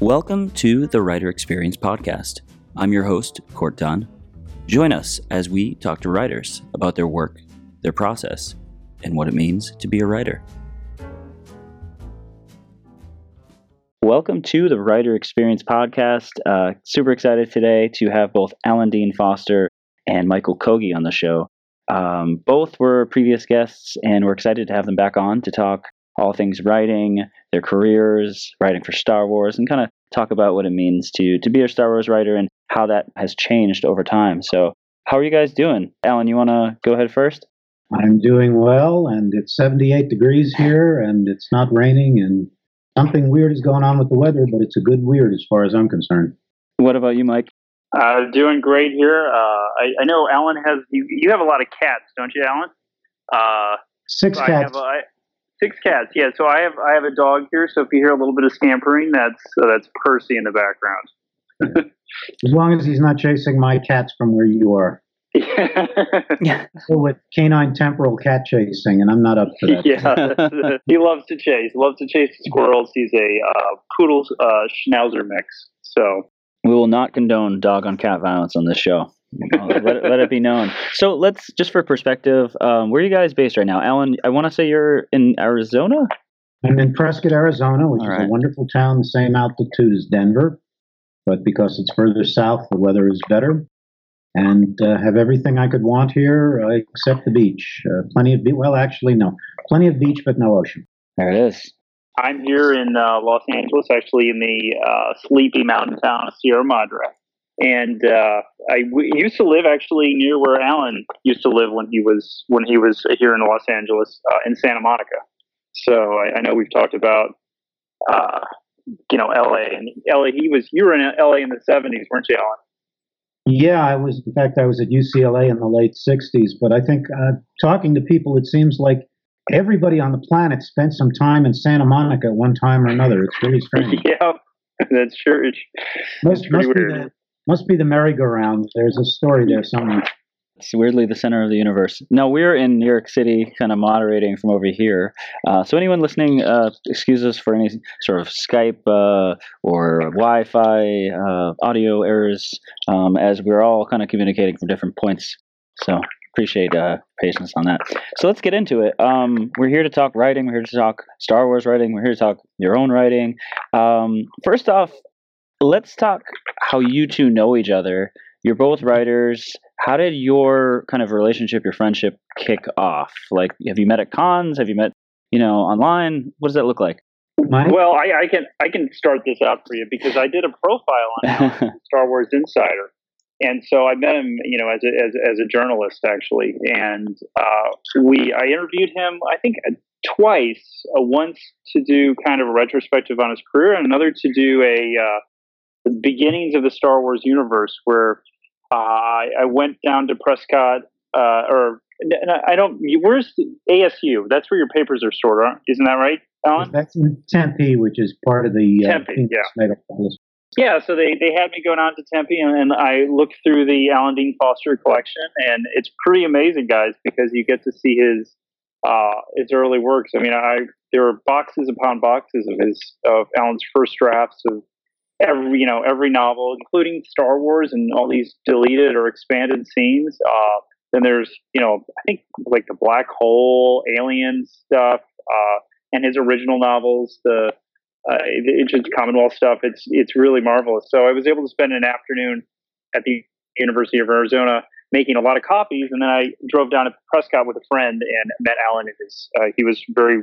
Welcome to the Writer Experience Podcast. I'm your host, Court Dunn. Join us as we talk to writers about their work, their process, and what it means to be a writer. Welcome to the Writer Experience Podcast. Uh, super excited today to have both Alan Dean Foster and Michael Kogge on the show. Um, both were previous guests, and we're excited to have them back on to talk all things writing, their careers, writing for Star Wars, and kind of talk about what it means to to be a Star Wars writer and how that has changed over time. So, how are you guys doing? Alan, you want to go ahead first? I'm doing well, and it's 78 degrees here, and it's not raining, and something weird is going on with the weather, but it's a good weird as far as I'm concerned. What about you, Mike? Uh, doing great here. Uh, I, I know Alan has you. You have a lot of cats, don't you, Alan? Uh, Six so I cats. have, I, six cats. Yeah. So I have I have a dog here. So if you hear a little bit of scampering, that's uh, that's Percy in the background. as long as he's not chasing my cats from where you are. Yeah. So with canine temporal cat chasing, and I'm not up for that. yeah, he loves to chase. Loves to chase squirrels. He's a uh, poodle uh, schnauzer mix. So We will not condone dog on cat violence on this show. Uh, let, it, let it be known. So let's just for perspective, um, where are you guys based right now? Alan, I want to say you're in Arizona. I'm in Prescott, Arizona, which All is right. a wonderful town, the same altitude as Denver, but because it's further south, the weather is better. And uh, have everything I could want here uh, except the beach. Uh, plenty of beach. Well, actually, no. Plenty of beach, but no ocean. There it is. I'm here in uh, Los Angeles, actually in the uh, sleepy mountain town of Sierra Madre. And uh, I w- used to live actually near where Alan used to live when he was when he was here in Los Angeles uh, in Santa Monica. So I, I know we've talked about uh, you know L.A. and L.A. He was you were in L.A. in the '70s, weren't you, Alan? Yeah, I was. In fact, I was at UCLA in the late '60s. But I think uh, talking to people, it seems like everybody on the planet spent some time in Santa Monica at one time or another. It's really strange. yeah, that's true. It's, must, it's pretty must be the must be the merry-go-round. There's a story there somewhere. It's weirdly the center of the universe. No, we're in New York City, kind of moderating from over here. Uh, so anyone listening, uh, excuse us for any sort of Skype uh, or Wi-Fi uh, audio errors, um, as we're all kind of communicating from different points. So appreciate uh, patience on that. So let's get into it. Um, we're here to talk writing. We're here to talk Star Wars writing. We're here to talk your own writing. Um, first off, let's talk how you two know each other. You're both writers. How did your kind of relationship, your friendship, kick off? Like, have you met at cons? Have you met, you know, online? What does that look like? Mike? Well, I, I can I can start this out for you because I did a profile on Alan Star Wars Insider, and so I met him, you know, as a as, as a journalist actually, and uh, we I interviewed him I think twice, uh, once to do kind of a retrospective on his career, and another to do a uh, the beginnings of the Star Wars universe, where uh, I, I went down to Prescott, uh, or and I don't. Where's ASU? That's where your papers are stored, aren't- isn't that right, Alan? That's in Tempe, which is part of the uh, Tempe, yeah. Yeah, so they, they had me go down to Tempe and, and I looked through the Alan Dean Foster collection and it's pretty amazing, guys, because you get to see his uh, his early works. I mean, I there are boxes upon boxes of his of Alan's first drafts of every you know every novel, including Star Wars and all these deleted or expanded scenes. Uh, then there's you know I think like the Black Hole, Alien stuff, uh, and his original novels, the uh, Ancient Commonwealth stuff. It's it's really marvelous. So I was able to spend an afternoon at the University of Arizona making a lot of copies, and then I drove down to Prescott with a friend and met Alan. At his, uh, he was very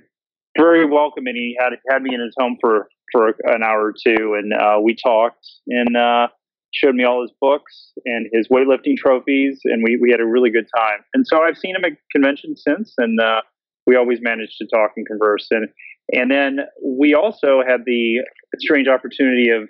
very welcoming. He had had me in his home for for an hour or two, and uh, we talked and uh, showed me all his books and his weightlifting trophies, and we we had a really good time. And so I've seen him at conventions since, and uh, we always managed to talk and converse. And and then we also had the strange opportunity of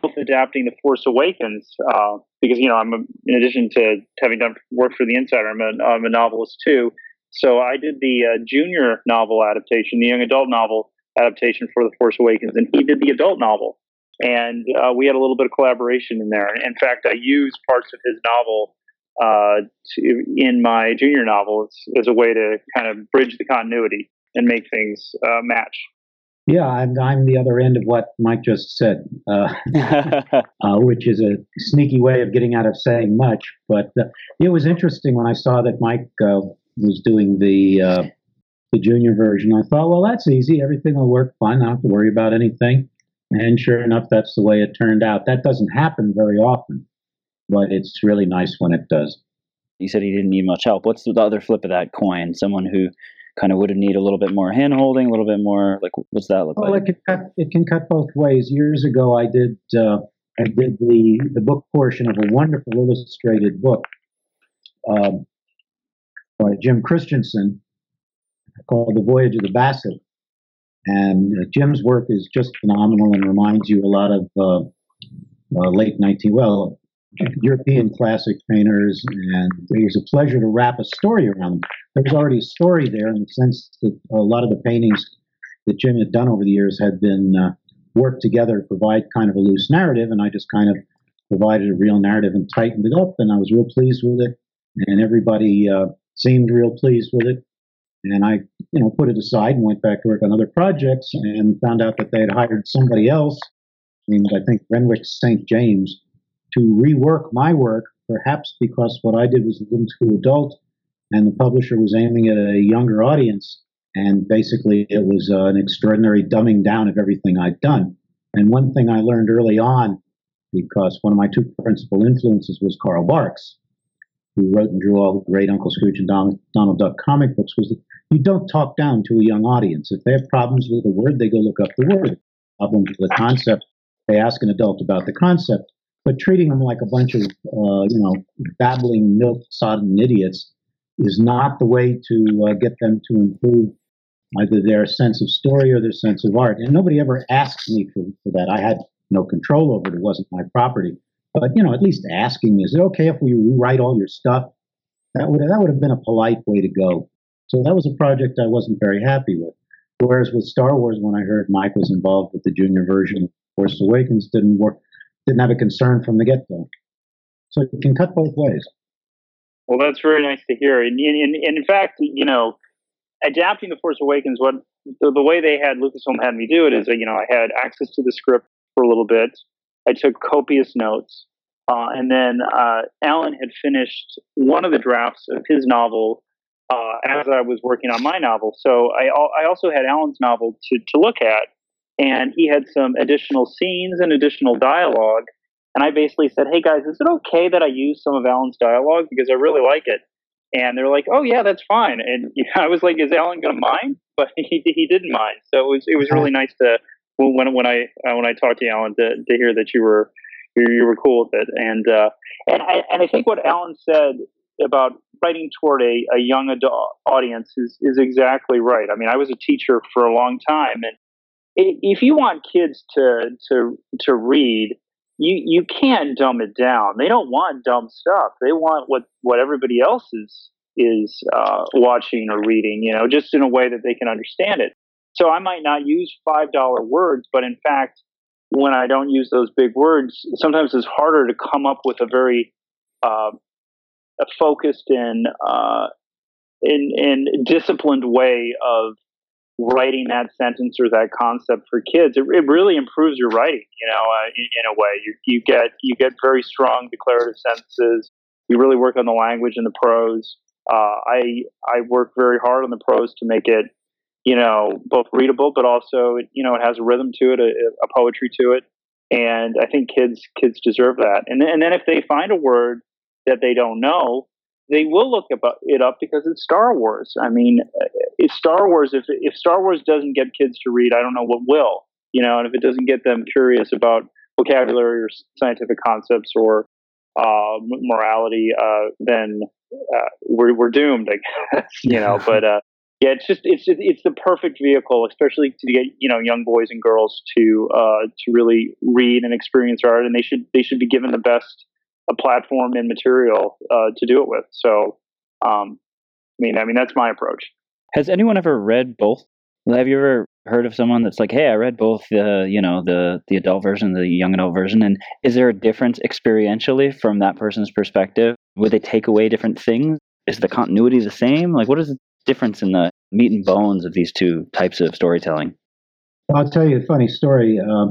both adapting The Force Awakens uh, because you know I'm a, in addition to having done work for the Insider, I'm a, I'm a novelist too. So I did the uh, junior novel adaptation, the young adult novel adaptation for The Force Awakens, and he did the adult novel. And uh, we had a little bit of collaboration in there. In fact, I used parts of his novel uh, to, in my junior novel as, as a way to kind of bridge the continuity and make things uh, match. Yeah, I'm, I'm the other end of what Mike just said, uh, uh, which is a sneaky way of getting out of saying much. But uh, it was interesting when I saw that Mike uh, was doing the uh, the junior version. I thought, well, that's easy. Everything will work fine. I don't have to worry about anything. And sure enough, that's the way it turned out. That doesn't happen very often, but it's really nice when it does. You said he didn't need much help. What's the other flip of that coin? Someone who kind of would have need a little bit more hand holding, a little bit more like what's that look well, like? it can cut. It can cut both ways. Years ago, I did. Uh, I did the the book portion of a wonderful illustrated book um, by Jim Christensen called The Voyage of the Basset. And uh, Jim's work is just phenomenal and reminds you a lot of uh, uh, late 19, well, European classic painters. And it was a pleasure to wrap a story around them. There was already a story there in the sense that a lot of the paintings that Jim had done over the years had been uh, worked together to provide kind of a loose narrative. And I just kind of provided a real narrative and tightened it up. And I was real pleased with it. And everybody uh, seemed real pleased with it. And I, you know, put it aside and went back to work on other projects and found out that they had hired somebody else, named I think Renwick St. James, to rework my work, perhaps because what I did was a little too adult and the publisher was aiming at a younger audience. And basically, it was uh, an extraordinary dumbing down of everything I'd done. And one thing I learned early on, because one of my two principal influences was Carl Barks, who wrote and drew all the great Uncle Scrooge and Donald, Donald Duck comic books, was that you don't talk down to a young audience. If they have problems with a word, they go look up the word. Problems with the concept, they ask an adult about the concept. But treating them like a bunch of, uh, you know, babbling, milk-sodden idiots is not the way to uh, get them to improve either their sense of story or their sense of art. And nobody ever asked me for, for that. I had no control over it. It wasn't my property. But you know, at least asking, is it okay if we rewrite all your stuff? That would that would have been a polite way to go. So that was a project I wasn't very happy with. Whereas with Star Wars, when I heard Mike was involved with the junior version of Force Awakens, didn't work, didn't have a concern from the get go. So it can cut both ways. Well, that's very nice to hear. And, and, and in fact, you know, adapting the Force Awakens, what the, the way they had Lucasfilm had me do it is that you know I had access to the script for a little bit. I took copious notes, uh, and then uh, Alan had finished one of the drafts of his novel uh, as I was working on my novel. So I, I also had Alan's novel to, to look at, and he had some additional scenes and additional dialogue. And I basically said, "Hey guys, is it okay that I use some of Alan's dialogue because I really like it?" And they're like, "Oh yeah, that's fine." And I was like, "Is Alan going to mind?" But he he didn't mind. So it was it was really nice to when when I uh, when I talked to Alan to to hear that you were you, you were cool with it. And uh, and I, and I think what Alan said about writing toward a, a young adult audience is is exactly right. I mean, I was a teacher for a long time, and if you want kids to to to read, you you can't dumb it down. They don't want dumb stuff. They want what what everybody else is is uh, watching or reading. You know, just in a way that they can understand it. So I might not use five dollar words, but in fact, when I don't use those big words, sometimes it's harder to come up with a very uh, a focused and uh, in, in disciplined way of writing that sentence or that concept for kids. It, it really improves your writing, you know, uh, in, in, a way. You, you get you get very strong declarative sentences. You really work on the language and the prose. Uh, I I work very hard on the prose to make it, you know, both readable, but also you know it has a rhythm to it, a, a poetry to it, and I think kids kids deserve that. And then, and then if they find a word that they don't know, they will look it up because it's Star Wars. I mean, it's Star Wars. If if Star Wars doesn't get kids to read, I don't know what will. You know, and if it doesn't get them curious about vocabulary or scientific concepts or uh, morality, uh, then uh, we're we're doomed. I guess. You know, but uh, yeah, it's just it's it's the perfect vehicle, especially to get you know young boys and girls to uh, to really read and experience art, and they should they should be given the best a platform and material uh, to do it with. So, um, I mean, I mean that's my approach. Has anyone ever read both? Have you ever heard of someone that's like, "Hey, I read both the you know the the adult version, the young adult version," and is there a difference experientially from that person's perspective? Would they take away different things? Is the continuity the same? Like, what is difference in the meat and bones of these two types of storytelling? I'll tell you a funny story. Uh,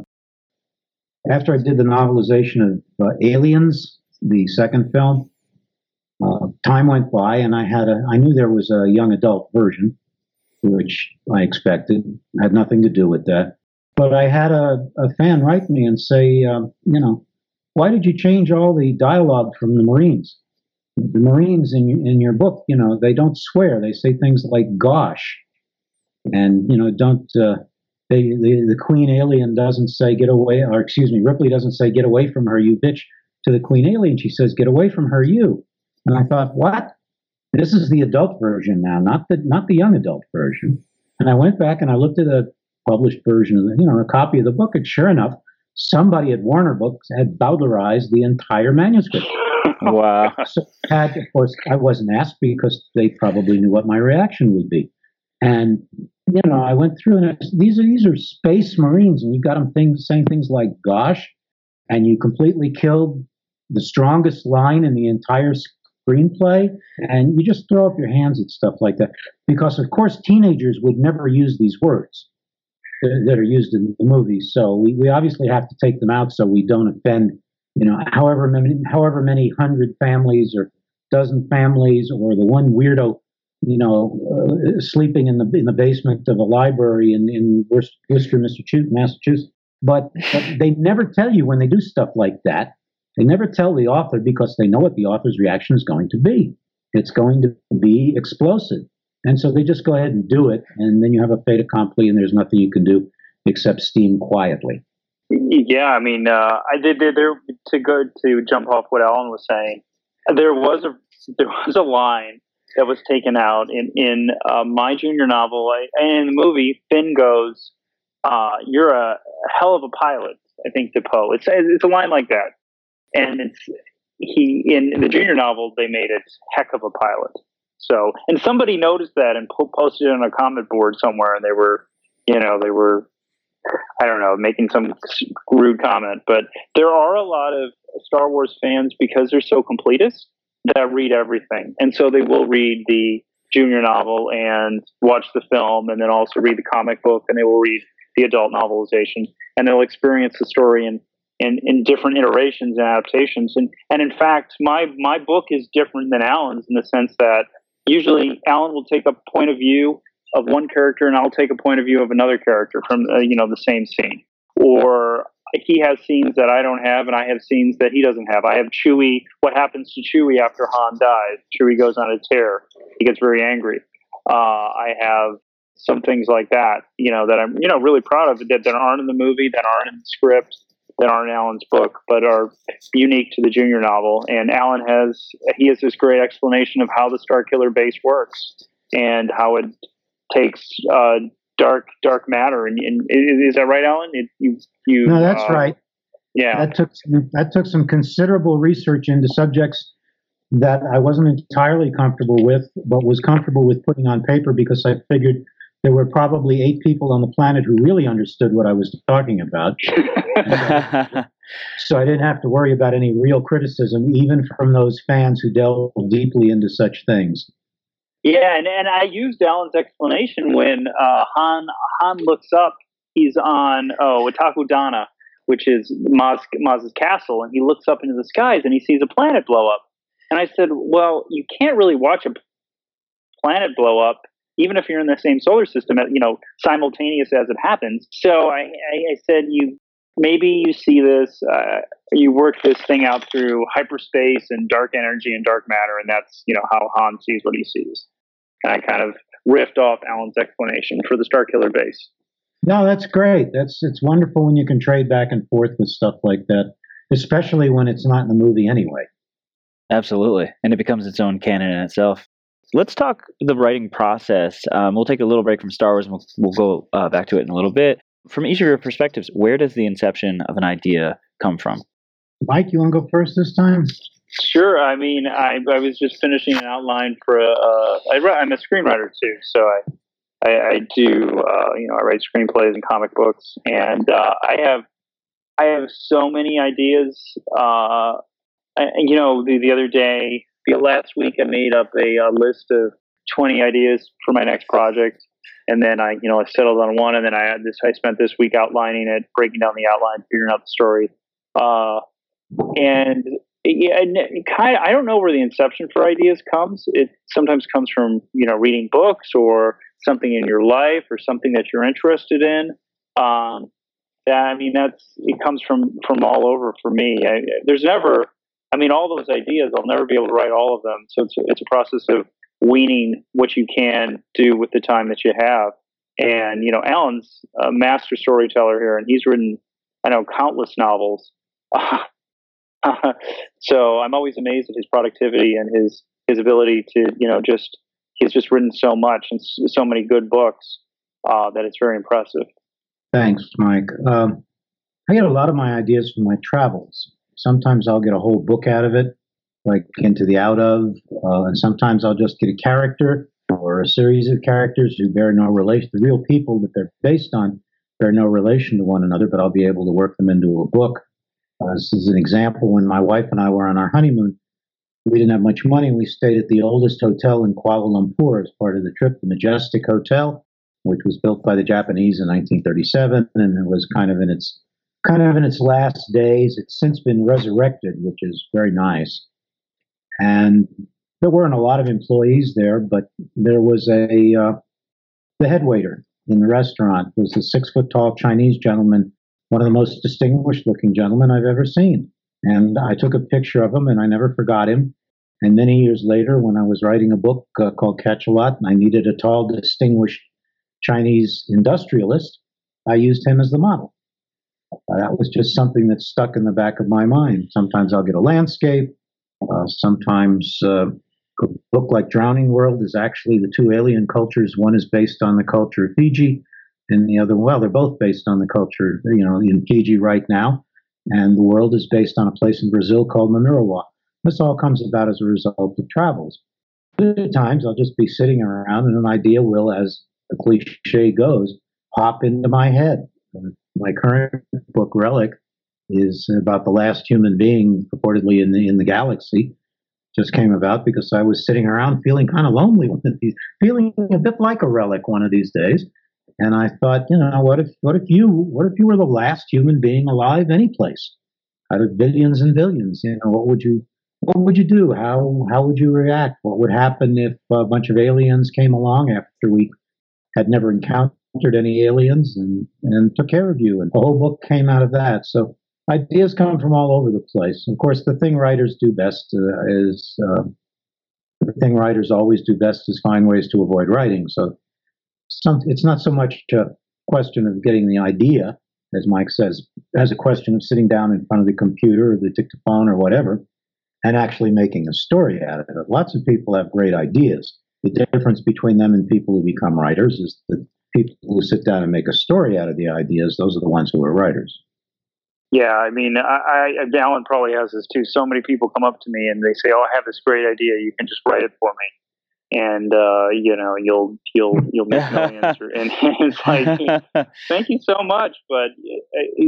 after I did the novelization of uh, Aliens, the second film, uh, time went by, and I had a. I knew there was a young adult version, which I expected had nothing to do with that. But I had a, a fan write me and say, um, you know, why did you change all the dialogue from the Marines? The Marines in in your book, you know, they don't swear. They say things like "gosh," and you know, don't. Uh, they, the, the Queen Alien doesn't say "get away," or excuse me, Ripley doesn't say "get away from her, you bitch." To the Queen Alien, she says "get away from her, you." And I thought, what? This is the adult version now, not the not the young adult version. And I went back and I looked at a published version of the, you know, a copy of the book, and sure enough, somebody at Warner Books had Bowdlerized the entire manuscript. Wow. So had, of course, I wasn't asked because they probably knew what my reaction would be. And you know, I went through and I, these are these are space marines, and you got them things saying things like "gosh," and you completely killed the strongest line in the entire screenplay, and you just throw up your hands at stuff like that because, of course, teenagers would never use these words that, that are used in the movies. So we, we obviously have to take them out so we don't offend, you know, however many however many hundred families or dozen families or the one weirdo you know, uh, sleeping in the in the basement of a library in in Worcester, Massachusetts. But, but they never tell you when they do stuff like that. They never tell the author because they know what the author's reaction is going to be. It's going to be explosive, and so they just go ahead and do it, and then you have a fait accompli, and there's nothing you can do except steam quietly. Yeah, I mean, uh, I did, there to go to jump off what Alan was saying. There was a there was a line that was taken out in in uh, my junior novel and in the movie. Finn goes, uh, "You're a hell of a pilot." I think to Poe. It's it's a line like that, and it's he in, in the junior novel they made it heck of a pilot. So, and somebody noticed that and po- posted it on a comment board somewhere, and they were, you know, they were, I don't know, making some rude comment. But there are a lot of Star Wars fans because they're so completist that read everything, and so they will read the junior novel and watch the film, and then also read the comic book, and they will read the adult novelization, and they'll experience the story in in, in different iterations and adaptations. And and in fact, my my book is different than Alan's in the sense that usually Alan will take a point of view of one character, and I'll take a point of view of another character from uh, you know the same scene, or he has scenes that I don't have, and I have scenes that he doesn't have. I have Chewie. What happens to Chewie after Han dies? Chewie goes on a tear. He gets very angry. Uh, I have some things like that, you know, that I'm, you know, really proud of that, that aren't in the movie, that aren't in the script, that aren't Alan's book, but are unique to the junior novel. And Alan has, he has this great explanation of how the Star Killer base works and how it takes uh, dark dark matter. And, and is that right, Alan? It, you you no, that's uh, right. Yeah, that took some, that took some considerable research into subjects that I wasn't entirely comfortable with, but was comfortable with putting on paper because I figured there were probably eight people on the planet who really understood what I was talking about. so I didn't have to worry about any real criticism, even from those fans who delve deeply into such things. Yeah, and, and I used Alan's explanation when uh, Han Han looks up. He's on oh Takodana, which is Maz, Maz's castle, and he looks up into the skies and he sees a planet blow up. And I said, well, you can't really watch a planet blow up even if you're in the same solar system, you know, simultaneous as it happens. So I, I, I said, you maybe you see this, uh, you work this thing out through hyperspace and dark energy and dark matter, and that's you know how Han sees what he sees. And I kind of riffed off Alan's explanation for the Star Killer base. No, that's great. That's it's wonderful when you can trade back and forth with stuff like that, especially when it's not in the movie anyway. Absolutely, and it becomes its own canon in itself. Let's talk the writing process. Um, we'll take a little break from Star Wars, and we'll, we'll go uh, back to it in a little bit. From each of your perspectives, where does the inception of an idea come from? Mike, you want to go first this time? Sure. I mean, I, I was just finishing an outline for a. Uh, I, am a screenwriter too, so I I, I do uh, you know I write screenplays and comic books, and uh, I have I have so many ideas. Uh, and, you know, the, the other day, the last week, I made up a, a list of 20 ideas for my next project, and then I, you know, I settled on one, and then I had this. I spent this week outlining it, breaking down the outline, figuring out the story, uh, and yeah, kind of, I don't know where the inception for ideas comes. It sometimes comes from you know reading books or something in your life or something that you're interested in. Um, I mean, that's it comes from from all over for me. I, there's never, I mean, all those ideas. I'll never be able to write all of them. So it's it's a process of weaning what you can do with the time that you have. And you know, Alan's a master storyteller here, and he's written I know countless novels. so I'm always amazed at his productivity and his his ability to you know just he's just written so much and so many good books uh, that it's very impressive. Thanks, Mike. Um, I get a lot of my ideas from my travels. Sometimes I'll get a whole book out of it, like Into the Out of, uh, and sometimes I'll just get a character or a series of characters who bear no relation. The real people that they're based on bear no relation to one another, but I'll be able to work them into a book. Uh, this is an example when my wife and I were on our honeymoon. We didn't have much money. We stayed at the oldest hotel in Kuala Lumpur as part of the trip, the Majestic Hotel which was built by the Japanese in 1937, and it was kind of in its kind of in its last days. It's since been resurrected, which is very nice. And there weren't a lot of employees there, but there was a uh, the head waiter in the restaurant was a six foot tall Chinese gentleman, one of the most distinguished looking gentlemen I've ever seen. And I took a picture of him, and I never forgot him. And many years later, when I was writing a book uh, called Cachalot, and I needed a tall, distinguished Chinese industrialist, I used him as the model. Uh, that was just something that stuck in the back of my mind. Sometimes I'll get a landscape. Uh, sometimes uh, a book like Drowning World is actually the two alien cultures. One is based on the culture of Fiji, and the other, well, they're both based on the culture, you know, in Fiji right now. And the world is based on a place in Brazil called Mamirauá. This all comes about as a result of travels. Other times I'll just be sitting around and an idea will, as the cliche goes, pop into my head. My current book, Relic, is about the last human being purportedly in the in the galaxy. Just came about because I was sitting around feeling kind of lonely one of these, feeling a bit like a relic one of these days. And I thought, you know, what if what if you what if you were the last human being alive any place? Out of billions and billions, you know, what would you what would you do? How how would you react? What would happen if a bunch of aliens came along after we had never encountered any aliens and, and took care of you. And the whole book came out of that. So ideas come from all over the place. Of course, the thing writers do best uh, is uh, the thing writers always do best is find ways to avoid writing. So some, it's not so much a question of getting the idea, as Mike says, as a question of sitting down in front of the computer or the dictaphone or whatever and actually making a story out of it. Lots of people have great ideas the difference between them and people who become writers is that people who sit down and make a story out of the ideas, those are the ones who are writers. Yeah, I mean, I, I Alan probably has this too. So many people come up to me and they say, "Oh, I have this great idea. You can just write it for me." And uh, you know you'll you'll you'll make millions. and it's like, thank you so much, but uh,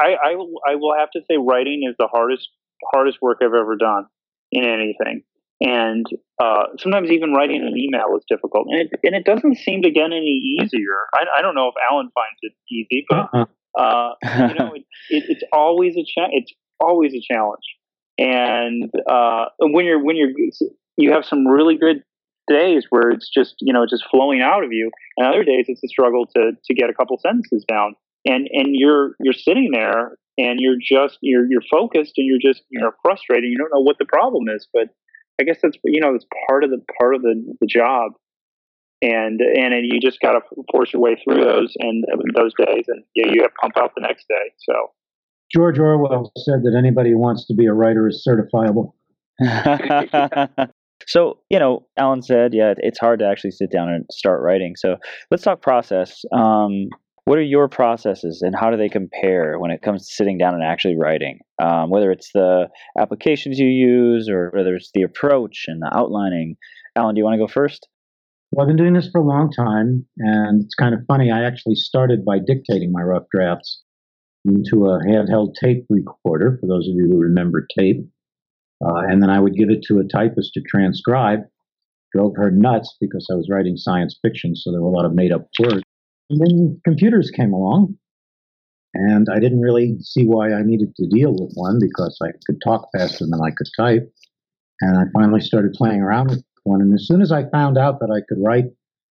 I, I I will have to say, writing is the hardest hardest work I've ever done in anything and uh, sometimes even writing an email is difficult, and it, and it doesn't seem to get any easier. I, I don't know if Alan finds it easy, but uh-huh. uh, you know, it, it, it's always a cha- it's always a challenge. And uh, when you're when you're you have some really good days where it's just you know just flowing out of you, and other days it's a struggle to to get a couple sentences down. And and you're you're sitting there and you're just you're you're focused and you're just you're frustrated. You don't know what the problem is, but I guess that's you know it's part of the part of the, the job, and and you just got to force your way through those and those days, and yeah, you have to pump out the next day. So George Orwell said that anybody who wants to be a writer is certifiable. so you know, Alan said, yeah, it's hard to actually sit down and start writing. So let's talk process. Um, what are your processes and how do they compare when it comes to sitting down and actually writing? Um, whether it's the applications you use or whether it's the approach and the outlining. Alan, do you want to go first? Well, I've been doing this for a long time, and it's kind of funny. I actually started by dictating my rough drafts into a handheld tape recorder, for those of you who remember tape. Uh, and then I would give it to a typist to transcribe. drove her nuts because I was writing science fiction, so there were a lot of made up words. And then computers came along, and I didn't really see why I needed to deal with one because I could talk faster than I could type. And I finally started playing around with one. And as soon as I found out that I could write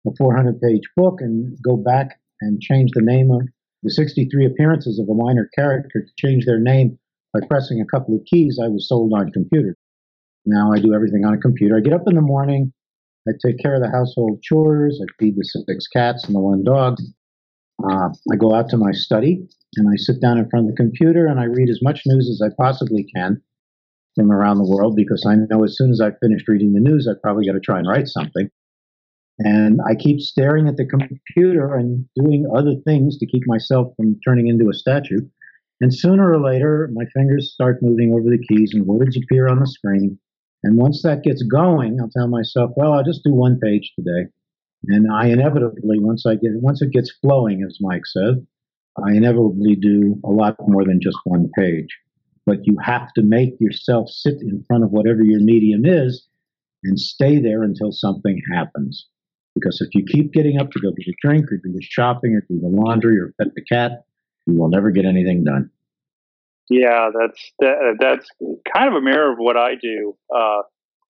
a 400 page book and go back and change the name of the 63 appearances of a minor character to change their name by pressing a couple of keys, I was sold on computer. Now I do everything on a computer. I get up in the morning, I take care of the household chores, I feed the six cats and the one dog. Uh, I go out to my study and I sit down in front of the computer and I read as much news as I possibly can from around the world because I know as soon as I've finished reading the news, I've probably got to try and write something. And I keep staring at the computer and doing other things to keep myself from turning into a statue. And sooner or later, my fingers start moving over the keys and words appear on the screen. And once that gets going, I'll tell myself, well, I'll just do one page today. And I inevitably, once I get, once it gets flowing, as Mike said, I inevitably do a lot more than just one page. But you have to make yourself sit in front of whatever your medium is and stay there until something happens. Because if you keep getting up to go get a drink or do the shopping or do the laundry or pet the cat, you will never get anything done. Yeah, that's that, that's kind of a mirror of what I do. Uh,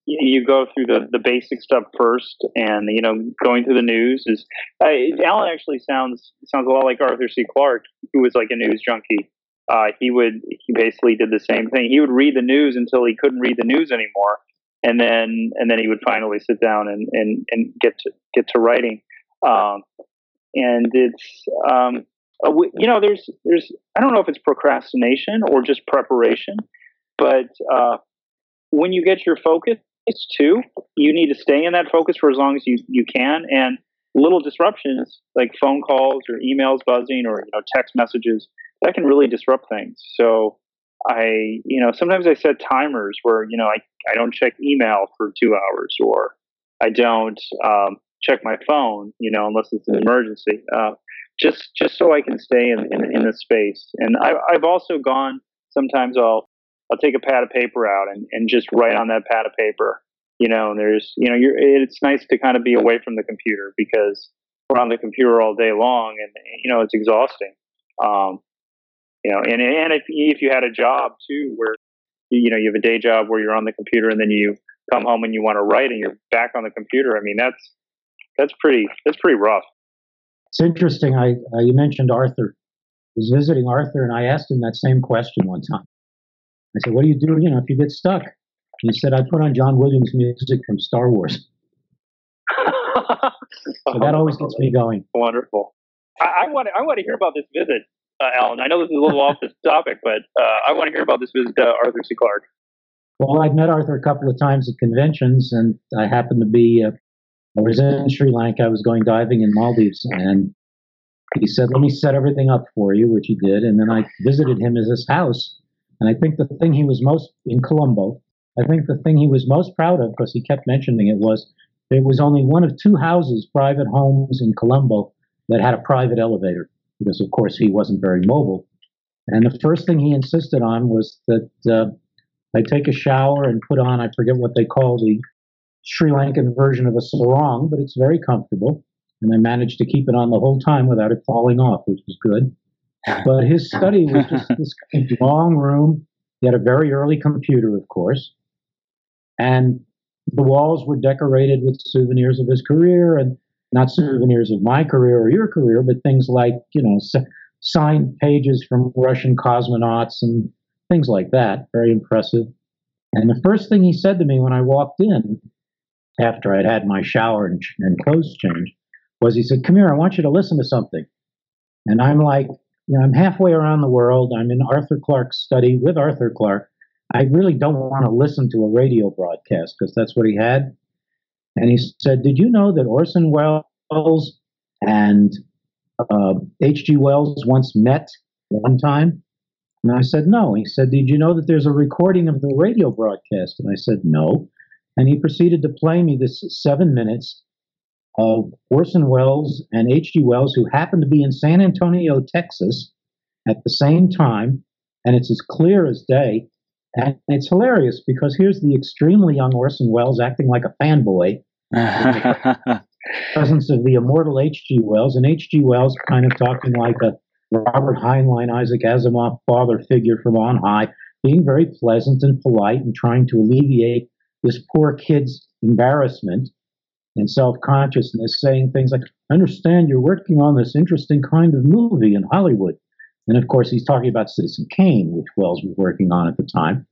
you go through the, the basic stuff first, and you know, going through the news is. Uh, Alan actually sounds sounds a lot like Arthur C. Clarke, who was like a news junkie. Uh, he would he basically did the same thing. He would read the news until he couldn't read the news anymore, and then and then he would finally sit down and and, and get to get to writing. Um, and it's um, you know there's there's I don't know if it's procrastination or just preparation, but uh, when you get your focus too. You need to stay in that focus for as long as you, you can. And little disruptions like phone calls or emails buzzing or you know text messages that can really disrupt things. So I, you know, sometimes I set timers where you know I, I don't check email for two hours or I don't um, check my phone, you know, unless it's an emergency. Uh, just just so I can stay in in, in the space. And I, I've also gone. Sometimes I'll I'll take a pad of paper out and, and just write on that pad of paper. You know, and there's, you know, you're, it's nice to kind of be away from the computer because we're on the computer all day long and, you know, it's exhausting. Um, you know, and, and if, if you had a job too, where, you know, you have a day job where you're on the computer and then you come home and you want to write and you're back on the computer. I mean, that's, that's pretty, that's pretty rough. It's interesting. I, uh, you mentioned Arthur. I was visiting Arthur and I asked him that same question one time. I said, "What do you do? You know, if you get stuck?" And he said, "I put on John Williams music from Star Wars." so that always gets me going. Wonderful. I, I want to, I want to hear about this visit, uh, Alan. I know this is a little off this topic, but uh, I want to hear about this visit to Arthur C. Clarke. Well, I've met Arthur a couple of times at conventions, and I happened to be. Uh, I was in Sri Lanka. I was going diving in Maldives, and he said, "Let me set everything up for you," which he did. And then I visited him at his house, and I think the thing he was most in Colombo, I think the thing he was most proud of, because he kept mentioning it, was it was only one of two houses, private homes in Colombo, that had a private elevator, because of course he wasn't very mobile. And the first thing he insisted on was that uh, I take a shower and put on, I forget what they call the Sri Lankan version of a sarong, but it's very comfortable. And I managed to keep it on the whole time without it falling off, which was good. But his study was just this long room. He had a very early computer, of course, and the walls were decorated with souvenirs of his career, and not souvenirs of my career or your career, but things like you know signed pages from Russian cosmonauts and things like that. Very impressive. And the first thing he said to me when I walked in, after I'd had my shower and, and clothes changed, was he said, "Come here, I want you to listen to something." And I'm like, you know, I'm halfway around the world. I'm in Arthur Clarke's study with Arthur Clarke. I really don't want to listen to a radio broadcast because that's what he had. And he said, Did you know that Orson Welles and H.G. Uh, Wells once met one time? And I said, No. He said, Did you know that there's a recording of the radio broadcast? And I said, No. And he proceeded to play me this seven minutes of Orson Welles and H.G. Wells, who happened to be in San Antonio, Texas at the same time. And it's as clear as day. And it's hilarious because here's the extremely young Orson Welles acting like a fanboy. presence of the immortal H.G. Wells, and H.G. Wells kind of talking like a Robert Heinlein, Isaac Asimov father figure from on high, being very pleasant and polite and trying to alleviate this poor kid's embarrassment and self consciousness, saying things like, I understand you're working on this interesting kind of movie in Hollywood. And of course, he's talking about Citizen Kane, which Wells was working on at the time.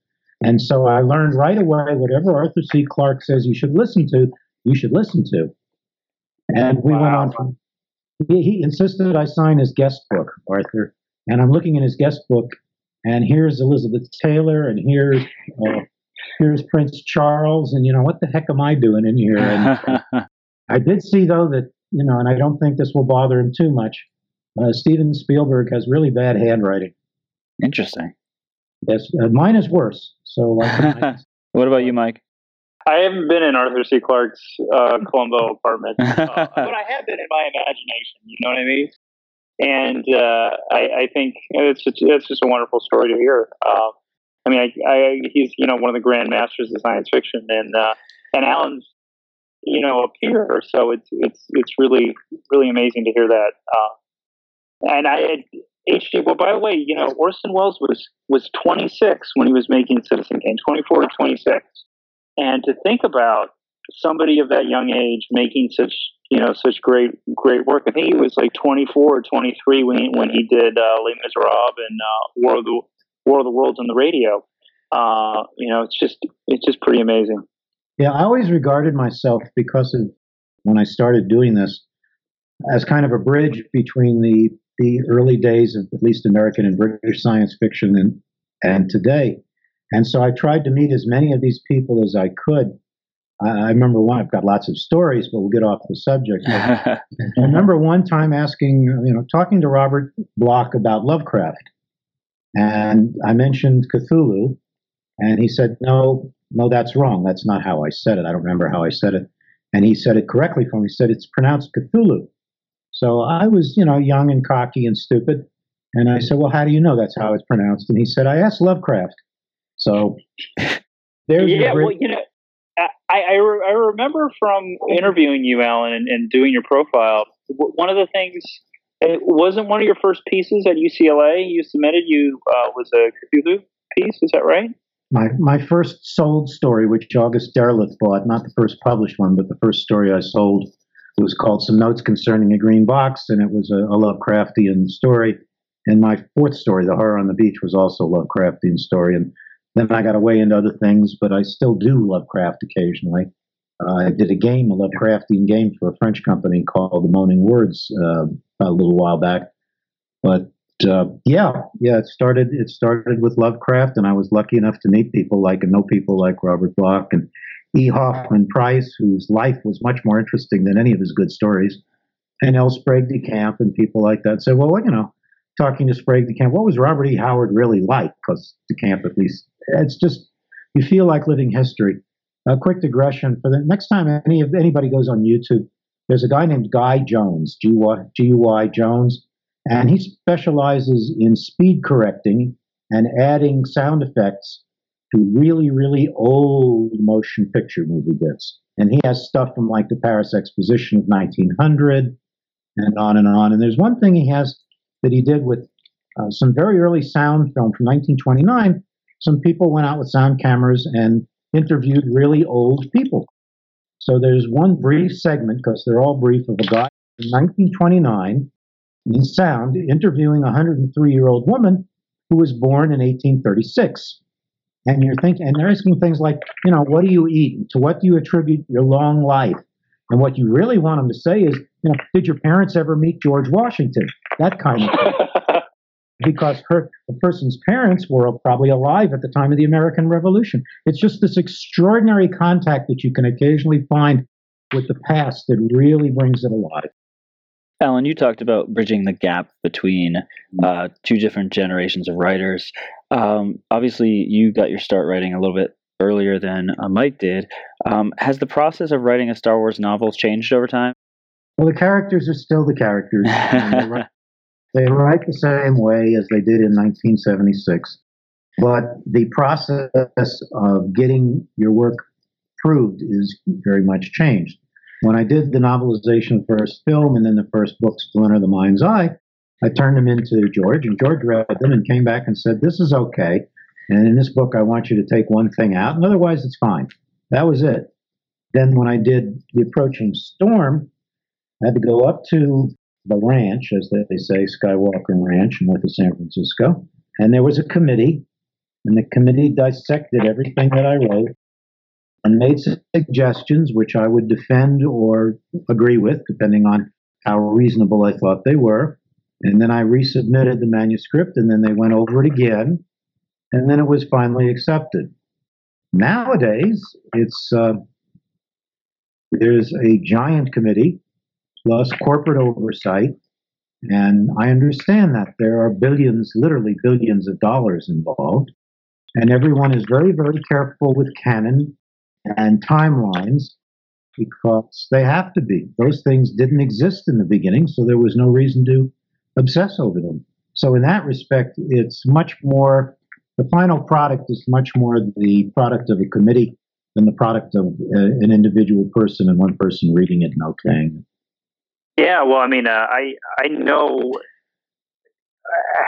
And so I learned right away whatever Arthur C. Clarke says you should listen to, you should listen to. And we wow. went on from, he, he insisted I sign his guest book, Arthur. And I'm looking in his guest book, and here's Elizabeth Taylor, and here's uh, here's Prince Charles, and you know what the heck am I doing in here? And I did see though that you know, and I don't think this will bother him too much. Uh, Steven Spielberg has really bad handwriting. Interesting. Yes, uh, mine is worse. So, like, what about you, Mike? I haven't been in Arthur C. Clarke's uh, Colombo apartment, uh, but I have been in my imagination. You know what I mean? And uh, I, I, think it's just, it's just a wonderful story to hear. Uh, I mean, I, I, he's you know one of the grand masters of science fiction, and uh, and Alan's you know a peer, so it's it's it's really really amazing to hear that. Uh, and I had H.G. Well, by the way, you know Orson Welles was was 26 when he was making Citizen Kane, 24 to 26. And to think about somebody of that young age making such you know such great great work. I think he was like 24 or 23 when he, when he did uh, Les Miserables and uh, War of the War of the Worlds on the radio. Uh, you know, it's just it's just pretty amazing. Yeah, I always regarded myself because of when I started doing this as kind of a bridge between the the early days of at least American and British science fiction and and today. And so I tried to meet as many of these people as I could. I, remember one, I've got lots of stories, but we'll get off the subject. I remember one time asking, you know, talking to Robert Bloch about Lovecraft. And I mentioned Cthulhu. And he said, no, no, that's wrong. That's not how I said it. I don't remember how I said it. And he said it correctly for me. He said, it's pronounced Cthulhu. So I was, you know, young and cocky and stupid. And I said, well, how do you know that's how it's pronounced? And he said, I asked Lovecraft. So there's yeah, well, you know, I I, re- I remember from interviewing you, Alan, and, and doing your profile. One of the things it wasn't one of your first pieces at UCLA you submitted. You uh, was a Cthulhu piece. Is that right? My my first sold story, which August Derleth bought, not the first published one, but the first story I sold, was called "Some Notes Concerning a Green Box," and it was a, a Lovecraftian story. And my fourth story, "The Horror on the Beach," was also a Lovecraftian story. And then I got away into other things, but I still do Lovecraft occasionally. I did a game, a Lovecraftian game for a French company called The Moaning Words uh, a little while back. But uh, yeah, yeah, it started. It started with Lovecraft, and I was lucky enough to meet people like and know people like Robert Bloch and E. Hoffman Price, whose life was much more interesting than any of his good stories, and L. Sprague de Camp and people like that. So, well, you know, talking to Sprague de Camp, what was Robert E. Howard really like? Because de Camp, at least, it's just you feel like living history. A quick digression for the next time any of anybody goes on YouTube, there's a guy named Guy Jones, G U Y Jones, and he specializes in speed correcting and adding sound effects to really, really old motion picture movie bits. And he has stuff from like the Paris Exposition of 1900 and on and on. And there's one thing he has that he did with uh, some very early sound film from 1929. Some people went out with sound cameras and interviewed really old people. So there's one brief segment, because they're all brief, of a guy in 1929 in sound interviewing a 103 year old woman who was born in 1836. And you're thinking, and they're asking things like, you know, what do you eat? To what do you attribute your long life? And what you really want them to say is, you know, did your parents ever meet George Washington? That kind of thing. Because her, the person's parents were probably alive at the time of the American Revolution. It's just this extraordinary contact that you can occasionally find with the past that really brings it alive. Alan, you talked about bridging the gap between uh, two different generations of writers. Um, obviously, you got your start writing a little bit earlier than uh, Mike did. Um, has the process of writing a Star Wars novel changed over time? Well, the characters are still the characters. they, write, the same way as they did in 1976. But the process of getting your work proved is very much changed. when I did the novelization of first film and then the first book, Splinter the Mind's Eye, I turned them into George, and George read them and came back and said, This is okay. And in this book, I want you to take one thing out, and otherwise, it's fine. That was it. Then, when I did The Approaching Storm, I had to go up to the ranch, as they say, Skywalker Ranch, north of San Francisco. And there was a committee, and the committee dissected everything that I wrote and made suggestions which I would defend or agree with, depending on how reasonable I thought they were. And then I resubmitted the manuscript, and then they went over it again, and then it was finally accepted. Nowadays, it's uh, there's a giant committee plus corporate oversight, and I understand that there are billions, literally billions of dollars involved, and everyone is very, very careful with canon and timelines because they have to be. Those things didn't exist in the beginning, so there was no reason to obsess over them. So, in that respect, it's much more, the final product is much more the product of a committee than the product of uh, an individual person and one person reading it and okaying Yeah, well, I mean, uh, I I know,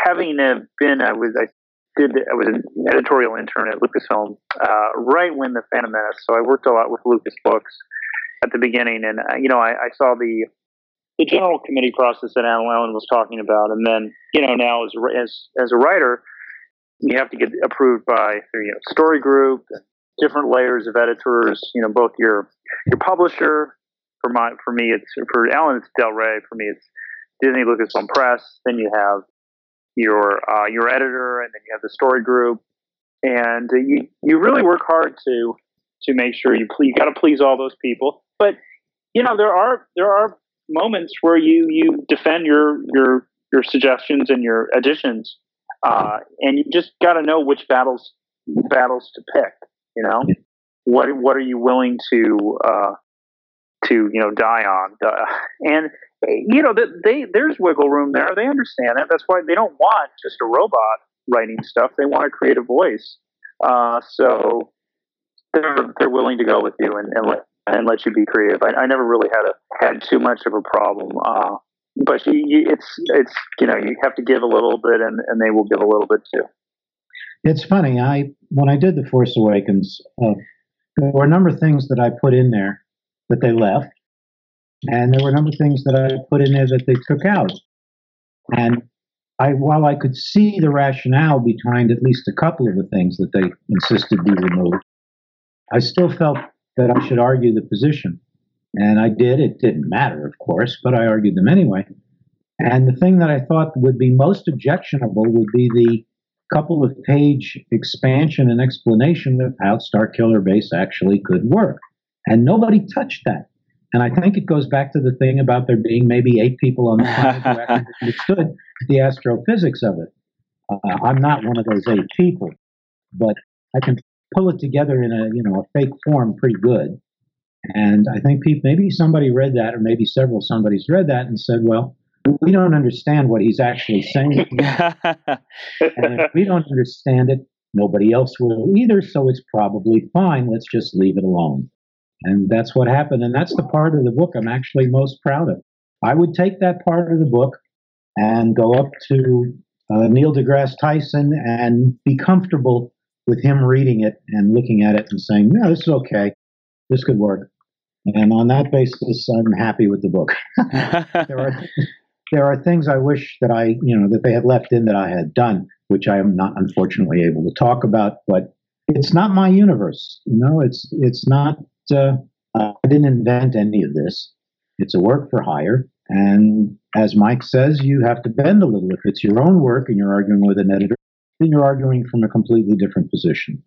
having uh, been, I was I did I was an editorial intern at Lucasfilm uh, right when the Phantom Menace, so I worked a lot with Lucas Books at the beginning, and uh, you know, I, I saw the the general committee process that Alan Allen was talking about, and then you know now as as as a writer, you have to get approved by you know story group different layers of editors. You know both your your publisher. For my for me it's for Alan it's Del Rey. For me it's Disney Lucasfilm Press. Then you have your uh, your editor, and then you have the story group, and uh, you you really work hard to to make sure you you got to please all those people. But you know there are there are moments where you you defend your your your suggestions and your additions, uh, and you just got to know which battles battles to pick. You know, what what are you willing to uh, to you know die on? Uh, and you know that they there's wiggle room there. They understand that. That's why they don't want just a robot writing stuff. They want to create a voice. Uh, so they're they're willing to go with you and, and let and let you be creative. I, I never really had a had too much of a problem. Uh, but you, you, it's it's you know you have to give a little bit, and, and they will give a little bit too. It's funny. I when I did the Force Awakens, uh, there were a number of things that I put in there that they left, and there were a number of things that I put in there that they took out. And I, while I could see the rationale behind at least a couple of the things that they insisted be removed, I still felt that I should argue the position. And I did. It didn't matter, of course, but I argued them anyway. And the thing that I thought would be most objectionable would be the couple of page expansion and explanation of how Starkiller Base actually could work. And nobody touched that. And I think it goes back to the thing about there being maybe eight people on the planet who actually understood the astrophysics of it. Uh, I'm not one of those eight people, but I can pull it together in a you know a fake form pretty good. And I think people, maybe somebody read that, or maybe several somebody's read that and said, well, we don't understand what he's actually saying. and if we don't understand it, nobody else will either, so it's probably fine. Let's just leave it alone. And that's what happened. And that's the part of the book I'm actually most proud of. I would take that part of the book and go up to uh, Neil deGrasse Tyson and be comfortable with him reading it and looking at it and saying, no, this is okay. This could work. And on that basis, I'm happy with the book. there are there are things I wish that I, you know, that they had left in that I had done, which I am not unfortunately able to talk about. But it's not my universe, you know. It's it's not. Uh, I didn't invent any of this. It's a work for hire, and as Mike says, you have to bend a little. If it's your own work and you're arguing with an editor, then you're arguing from a completely different position.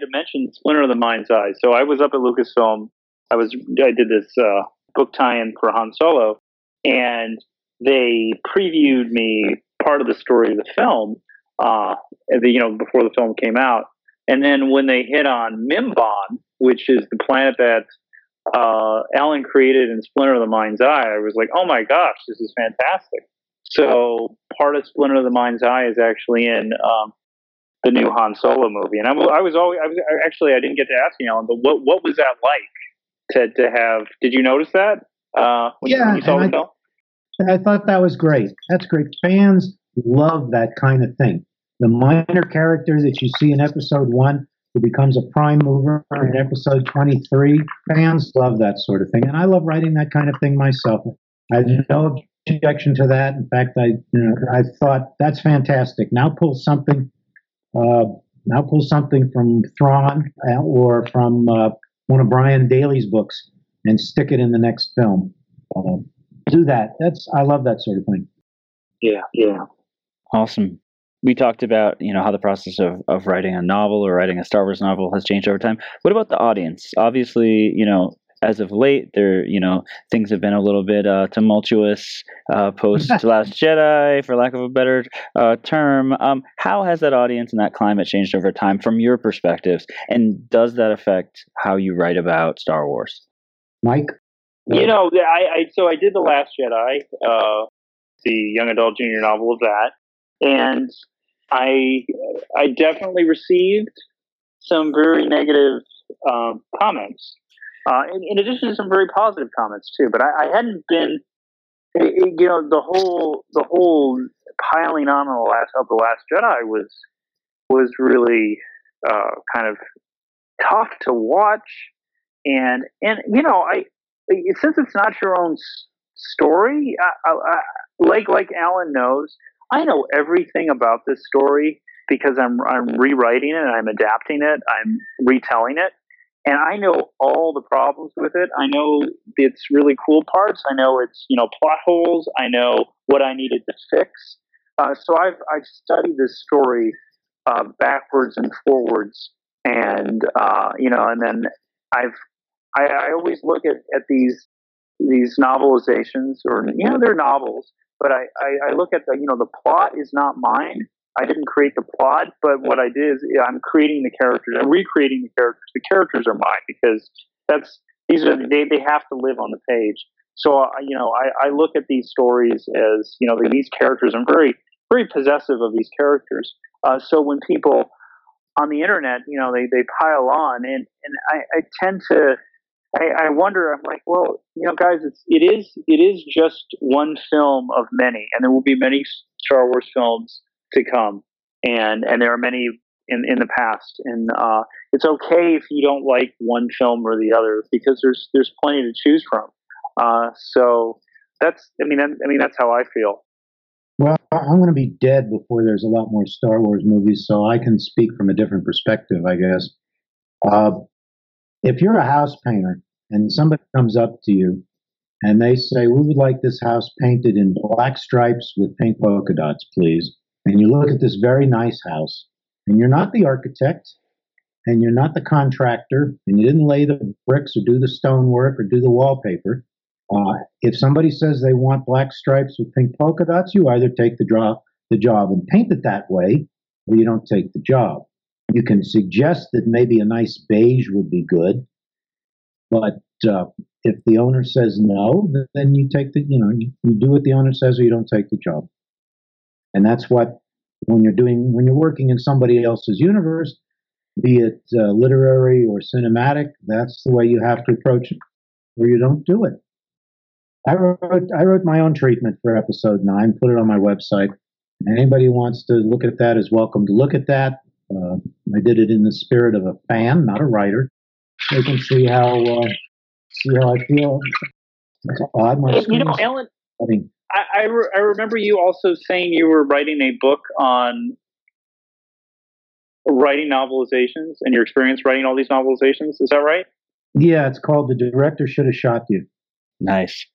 To mentioned Splinter of the Mind's Eye, so I was up at Lucasfilm. I was I did this uh, book tie-in for Han Solo, and they previewed me part of the story of the film, uh, the, you know, before the film came out. And then when they hit on Mimban, which is the planet that uh, Alan created in Splinter of the Mind's Eye, I was like, oh my gosh, this is fantastic. So part of Splinter of the Mind's Eye is actually in um, the new Han Solo movie, and I, I was always, I was actually, I didn't get to ask you, Alan, but what what was that like? to to have. Did you notice that? Uh, when, Yeah, when you saw the I- film. I thought that was great. That's great. Fans love that kind of thing. The minor character that you see in episode one who becomes a prime mover in episode 23, fans love that sort of thing. And I love writing that kind of thing myself. I have no objection to that. In fact, I, you know, I thought that's fantastic. Now pull something, uh, now pull something from Thrawn uh, or from uh, one of Brian Daley's books and stick it in the next film. Uh, do that. That's I love that sort of thing. Yeah, yeah. Awesome. We talked about you know how the process of, of writing a novel or writing a Star Wars novel has changed over time. What about the audience? Obviously, you know, as of late, there you know things have been a little bit uh, tumultuous uh, post Last Jedi, for lack of a better uh, term. Um, how has that audience and that climate changed over time from your perspectives, and does that affect how you write about Star Wars? Mike, You know, I, I so I did the Last Jedi, uh, the young adult junior novel of that, and I I definitely received some very negative um, comments, uh, in, in addition to some very positive comments too. But I, I hadn't been, it- you know, the whole the whole piling on on the last of the Last Jedi was was really uh, kind of tough to watch, and and you know I since it's not your own story, I, I, like like Alan knows, I know everything about this story because I'm I'm rewriting it, I'm adapting it, I'm retelling it, and I know all the problems with it. I know its really cool parts. I know its you know plot holes. I know what I needed to fix. Uh, so I've I've studied this story uh, backwards and forwards, and uh, you know, and then I've I, I always look at, at these these novelizations, or you know, they're novels, but I, I, I look at the you know the plot is not mine. I didn't create the plot, but what I did is I'm creating the characters. I'm recreating the characters. The characters are mine because that's these are they they have to live on the page. So uh, you know, I, I look at these stories as you know these characters. I'm very very possessive of these characters. Uh, so when people on the internet, you know, they, they pile on, and and I, I tend to I, I wonder. I'm like, well, you know, guys, it's it is it is just one film of many, and there will be many Star Wars films to come, and and there are many in in the past, and uh, it's okay if you don't like one film or the other because there's there's plenty to choose from. Uh, so that's I mean I, I mean that's how I feel. well, I'm going to be dead before there's a lot more Star Wars movies, so I can speak from a different perspective, I guess. Uh, if you're a house painter and somebody comes up to you and they say, "We would like this house painted in black stripes with pink polka dots, please," and you look at this very nice house, and you're not the architect, and you're not the contractor, and you didn't lay the bricks or do the stonework or do the wallpaper. Uh, if somebody says they want black stripes with pink polka dots, you either take the job, the job and paint it that way, or you don't take the job. You can suggest that maybe a nice beige would be good, but uh, if the owner says no, then you take the, you know, you, do what the owner says, or you don't take the job. And that's what when you're doing when you're working in somebody else's universe, be it uh, literary or cinematic, that's the way you have to approach it, or you don't do it. I wrote I wrote my own treatment for episode nine, put it on my website. Anybody who wants to look at that is welcome to look at that. Uh, I did it in the spirit of a fan, not a writer. They can see how uh, see how I feel. Odd. My you know, screen's Alan, flooding. I I, re- I remember you also saying you were writing a book on writing novelizations and your experience writing all these novelizations. Is that right? Yeah, it's called "The Director Should Have Shot You." Nice.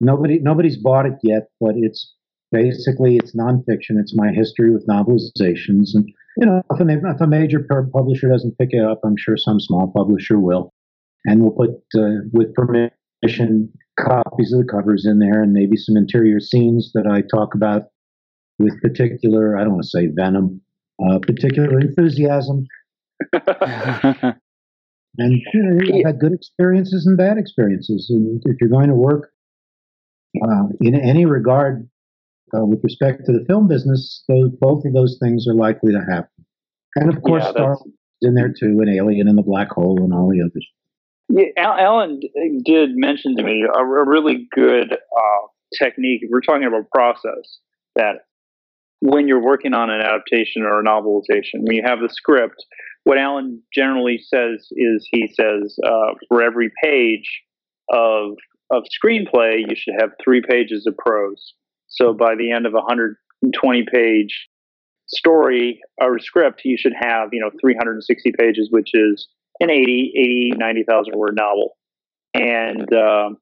Nobody nobody's bought it yet, but it's basically it's nonfiction. It's my history with novelizations, and you know, if a, if a major publisher doesn't pick it up, I'm sure some small publisher will, and we'll put uh, with permission copies of the covers in there, and maybe some interior scenes that I talk about with particular I don't want to say venom, uh, particular enthusiasm, and you know, I've had good experiences and bad experiences. And if you're going to work uh, in any regard uh, with respect to the film business, those, both of those things are likely to happen. And of course, Yeah, Star is in there too, and Alien and the Black Hole and all the others. Yeah, Alan did mention to me a, a really good uh, technique. We're talking about process that when you're working on an adaptation or a novelization, when you have the script, what Alan generally says is he says uh, for every page of of screenplay, you should have three pages of prose. So by the end of a 120 page story or script, you should have you know 360 pages, which is an 80, 80, 90,000 word novel. And um,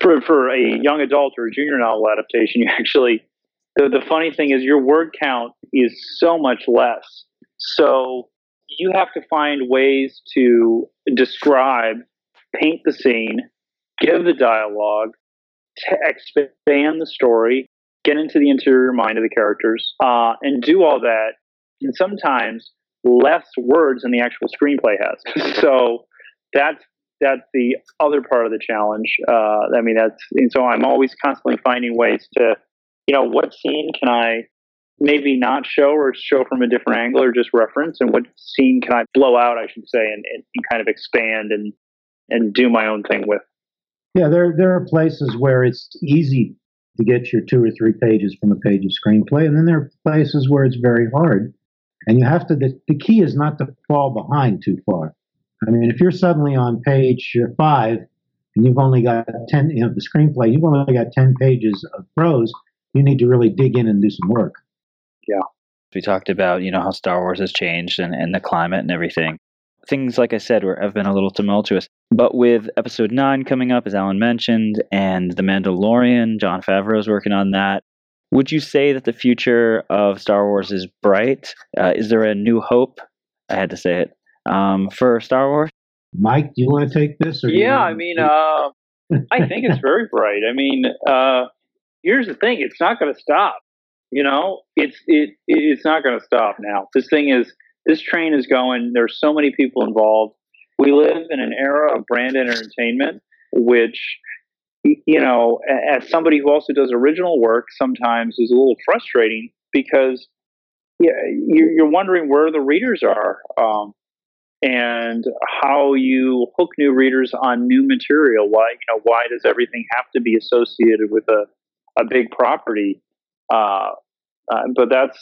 for for a young adult or a junior novel adaptation, you actually the, the funny thing is your word count is so much less. So you have to find ways to describe, paint the scene, give the dialogue, to expand the story, get into the interior mind of the characters, uh, and do all that. And sometimes less words than the actual screenplay has. so that's that's the other part of the challenge. Uh, I mean, that's and so I'm always constantly finding ways to, you know, what scene can I maybe not show or show from a different angle or just reference, and what scene can I blow out, I should say, and, and, kind of expand and and do my own thing with. Yeah, there there are places where it's easy to get your two or three pages from a page of screenplay, and then there are places where it's very hard. And you have to. The, the key is not to fall behind too far. I mean, if you're suddenly on page five and you've only got ten, you know, the screenplay, you've only got ten pages of prose. You need to really dig in and do some work. Yeah. We talked about, you know, how Star Wars has changed and, and the climate and everything. Things, like I said, were, have been a little tumultuous. But with episode nine coming up, as Alan mentioned, and The Mandalorian, Jon Favreau is working on that. Would you say that the future of Star Wars is bright? Uh, is there a new hope? I had to say it um, for Star Wars. Mike, do you want to take this? yeah, I mean, uh, I think it's very bright. I mean, uh, here's the thing: it's not going to stop. You know, it's it it's not going to stop now. This thing is this train is going. There's so many people involved. We live in an era of brand entertainment, which you know, as somebody who also does original work, sometimes is a little frustrating because yeah, you're wondering where the readers are. Um, and how you hook new readers on new material. Why you know why does everything have to be associated with a a big property? Uh, uh, but that's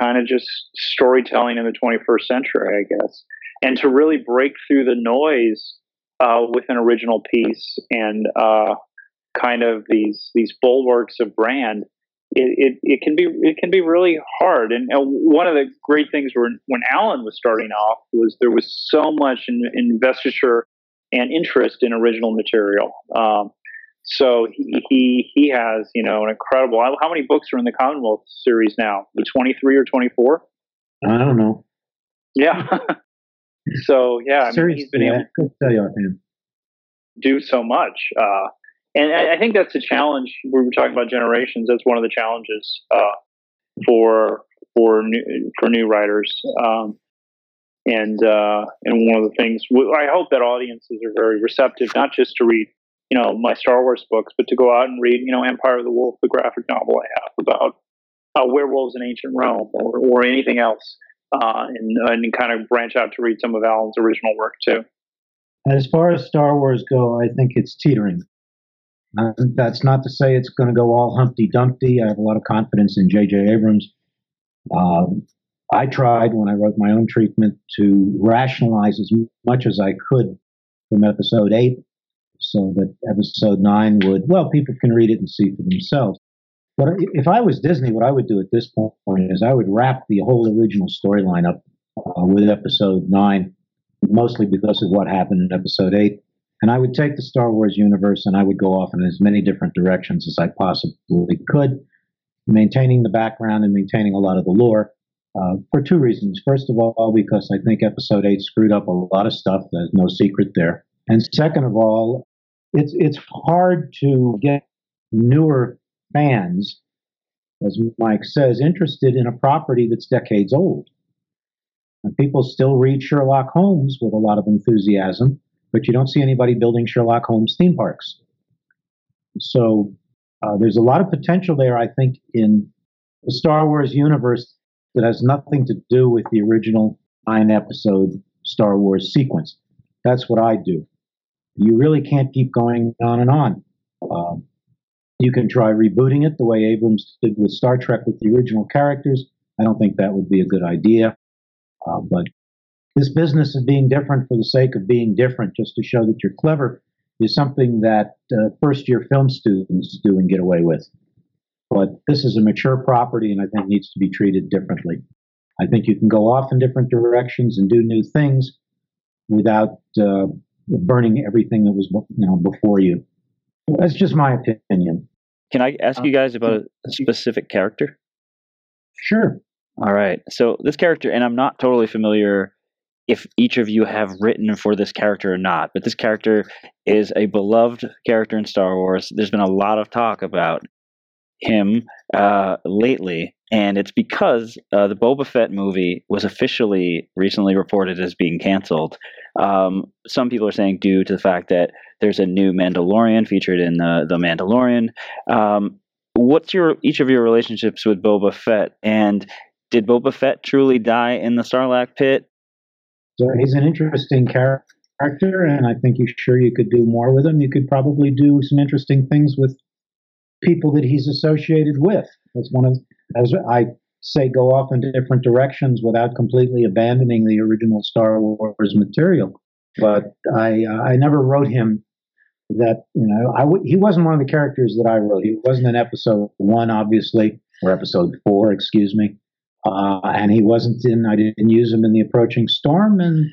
kind of just storytelling in the 21st century, I guess. And to really break through the noise uh, with an original piece and uh, kind of these these bulwarks of brand it, it, it, can be it can be really hard. And one of the great things when when Alan was starting off was there was so much in, investiture and interest in original material. Um, so he, he he has you know an incredible. How many books are in the Commonwealth series now? The twenty three or twenty four? I don't know. Yeah. so yeah, I mean, he's been yeah, able to tell you offhand. do so much. Uh, and I, think that's a challenge. We were talking about generations. That's one of the challenges uh, for for new, for new writers. Um, and uh, and one of the things I hope that audiences are very receptive, not just to read you know my Star Wars books, but to go out and read you know Empire of the Wolf, the graphic novel I have about uh, werewolves in ancient Rome, or, or anything else, uh, and, and kind of branch out to read some of Alan's original work too. As far as Star Wars go, I think it's teetering. Uh, that's not to say it's going to go all Humpty Dumpty. I have a lot of confidence in J.J. Abrams. Um, I tried when I wrote my own treatment to rationalize as much as I could from episode eight so that episode nine would, well, people can read it and see for themselves. But if I was Disney, what I would do at this point is I would wrap the whole original storyline up uh, with episode nine, mostly because of what happened in episode eight. And I would take the Star Wars universe and I would go off in as many different directions as I possibly could, maintaining the background and maintaining a lot of the lore. Uh, for two reasons. First of all, because I think Episode Eight screwed up a lot of stuff. There's no secret there. And second of all, it's it's hard to get newer fans, as Mike says, interested in a property that's decades old. And people still read Sherlock Holmes with a lot of enthusiasm, but you don't see anybody building Sherlock Holmes theme parks. So uh, there's a lot of potential there, I think, in the Star Wars universe that has nothing to do with the original nine episode Star Wars sequence. That's what I do. You really can't keep going on and on. Um, you can try rebooting it the way Abrams did with Star Trek with the original characters. I don't think that would be a good idea. Uh, but this business of being different for the sake of being different, just to show that you're clever, is something that uh, first year film students do and get away with. But this is a mature property and I think needs to be treated differently. I think you can go off in different directions and do new things without uh, burning everything that was you know before you. That's just my opinion. Can I ask you guys about a uh, specific character? Sure. All right. So this character, and I'm not totally familiar if each of you have written for this character or not, but this character is a beloved character in Star Wars. There's been a lot of talk about him uh, lately, and it's because uh, the Boba Fett movie was officially recently reported as being canceled. Um, some people are saying due to the fact that there's a new Mandalorian featured in the the Mandalorian. Um, what's your each of your relationships with Boba Fett, and did Boba Fett truly die in the Sarlacc pit? So he's an interesting character, and I think you sure you could do more with him. You could probably do some interesting things with people that he's associated with. That's one of, as I say, go off in different directions without completely abandoning the original Star Wars material. But I, uh, I never wrote him that you know I w- he wasn't one of the characters that I wrote. He wasn't in episode one, obviously, or episode four, excuse me. Uh, and he wasn't in. I didn't use him in the approaching storm, and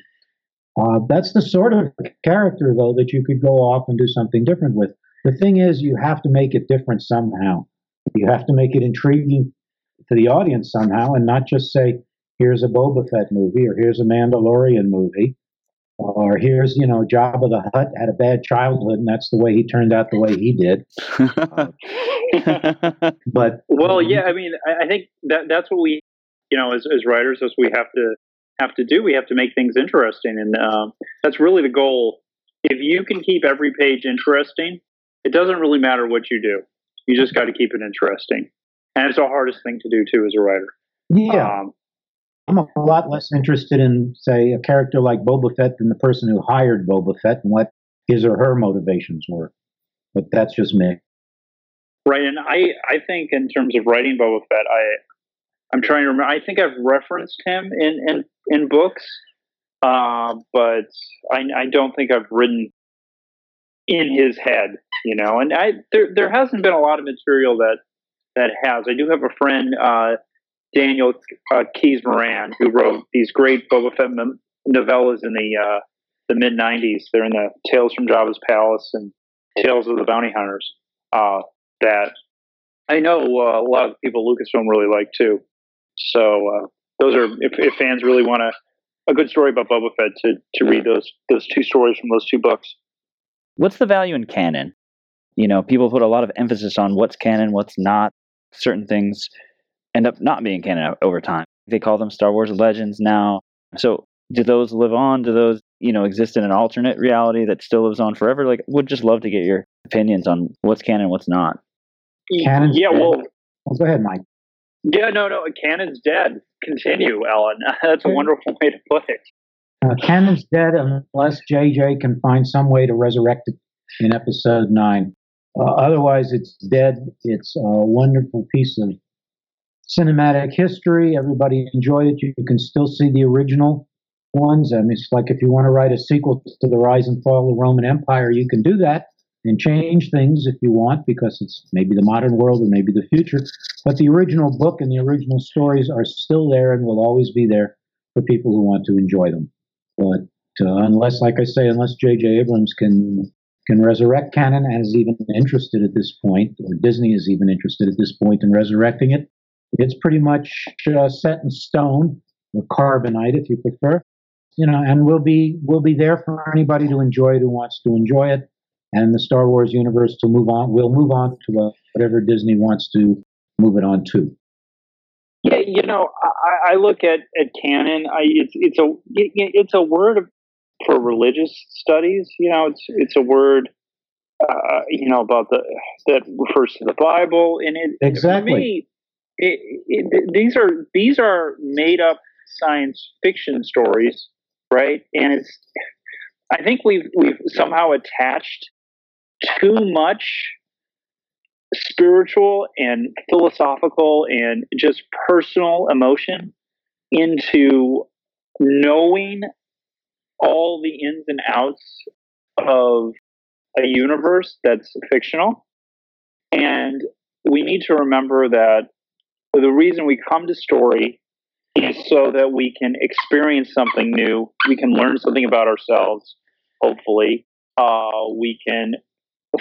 uh, that's the sort of character though that you could go off and do something different with. The thing is, you have to make it different somehow. You have to make it intriguing to the audience somehow, and not just say, "Here's a Boba Fett movie" or "Here's a Mandalorian movie." or here's you know Jabba the Hutt had a bad childhood and that's the way he turned out the way he did. but well, yeah, I mean, I, I think that that's what we, you know, as as writers, as we have to have to do. We have to make things interesting, and um, that's really the goal. If you can keep every page interesting, it doesn't really matter what you do. You just got to keep it interesting, and it's the hardest thing to do too as a writer. Yeah. Um, I'm a lot less interested in, say, a character like Boba Fett than the person who hired Boba Fett and what his or her motivations were. But that's just me. Right, and I, I think in terms of writing Boba Fett, I, I'm trying to remember. I think I've referenced him in in, in books, uh, but I, I don't think I've written in his head. You know, and I there there hasn't been a lot of material that that has. I do have a friend. Uh, Daniel uh, Keys Moran, who wrote these great Boba Fett novellas in the uh, the mid '90s. They're in the Tales from Jabba's Palace and Tales of the Bounty Hunters. Uh, that I know uh, a lot of people Lucasfilm really like too. So uh, those are if, if fans really want a a good story about Boba Fett to to read those those two stories from those two books. What's the value in canon? You know, people put a lot of emphasis on what's canon, what's not. Certain things end up not being canon over time. They call them Star Wars Legends now. So do those live on? Do those, you know, exist in an alternate reality that still lives on forever? Like, would just love to get your opinions on what's canon, what's not. Canon. Yeah, well, well, go ahead, Mike. Yeah, no, no, canon's dead. Continue, Alan. That's a wonderful way to put it. Uh, canon's dead unless JJ can find some way to resurrect it in episode nine. Uh, otherwise, it's dead. It's a wonderful piece of cinematic history. Everybody enjoyed it. You, can still see the original ones. I mean, it's like if you want to write a sequel to the rise and fall of the Roman Empire, you can do that and change things if you want because it's maybe the modern world or maybe the future. But the original book and the original stories are still there and will always be there for people who want to enjoy them. But uh, unless, like I say, unless J.J. Abrams can can resurrect canon and is even interested at this point, or Disney is even interested at this point in resurrecting it, it's pretty much uh, set in stone, or carbonite if you prefer. You know, and we'll be we'll be there for anybody to enjoy it who wants to enjoy it. And the Star Wars universe to move on. We'll move on to whatever Disney wants to move it on to. Yeah, you know, I, I look at, at canon. I, it's it's a it's a word for religious studies. You know, it's it's a word uh, you know about the that refers to the Bible, and it exactly. For me, it, it, these are these are made up science fiction stories, right? And it's I think we've we've somehow attached too much spiritual and philosophical and just personal emotion into knowing all the ins and outs of a universe that's fictional. And we need to remember that the reason we come to story is so that we can experience something new, we can learn something about ourselves, hopefully. Uh, we can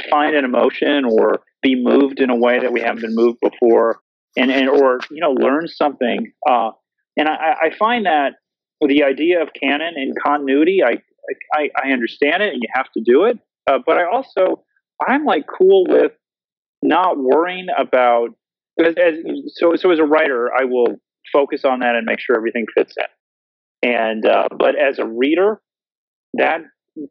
find an emotion or be moved in a way that we haven't been moved before and, and or you know learn something uh, and I, I find that the idea of canon and continuity I, I, I understand it and you have to do it. Uh, but I also I'm like cool with not worrying about as, as, so so as a writer I will focus on that and make sure everything fits in. And uh, but as a reader that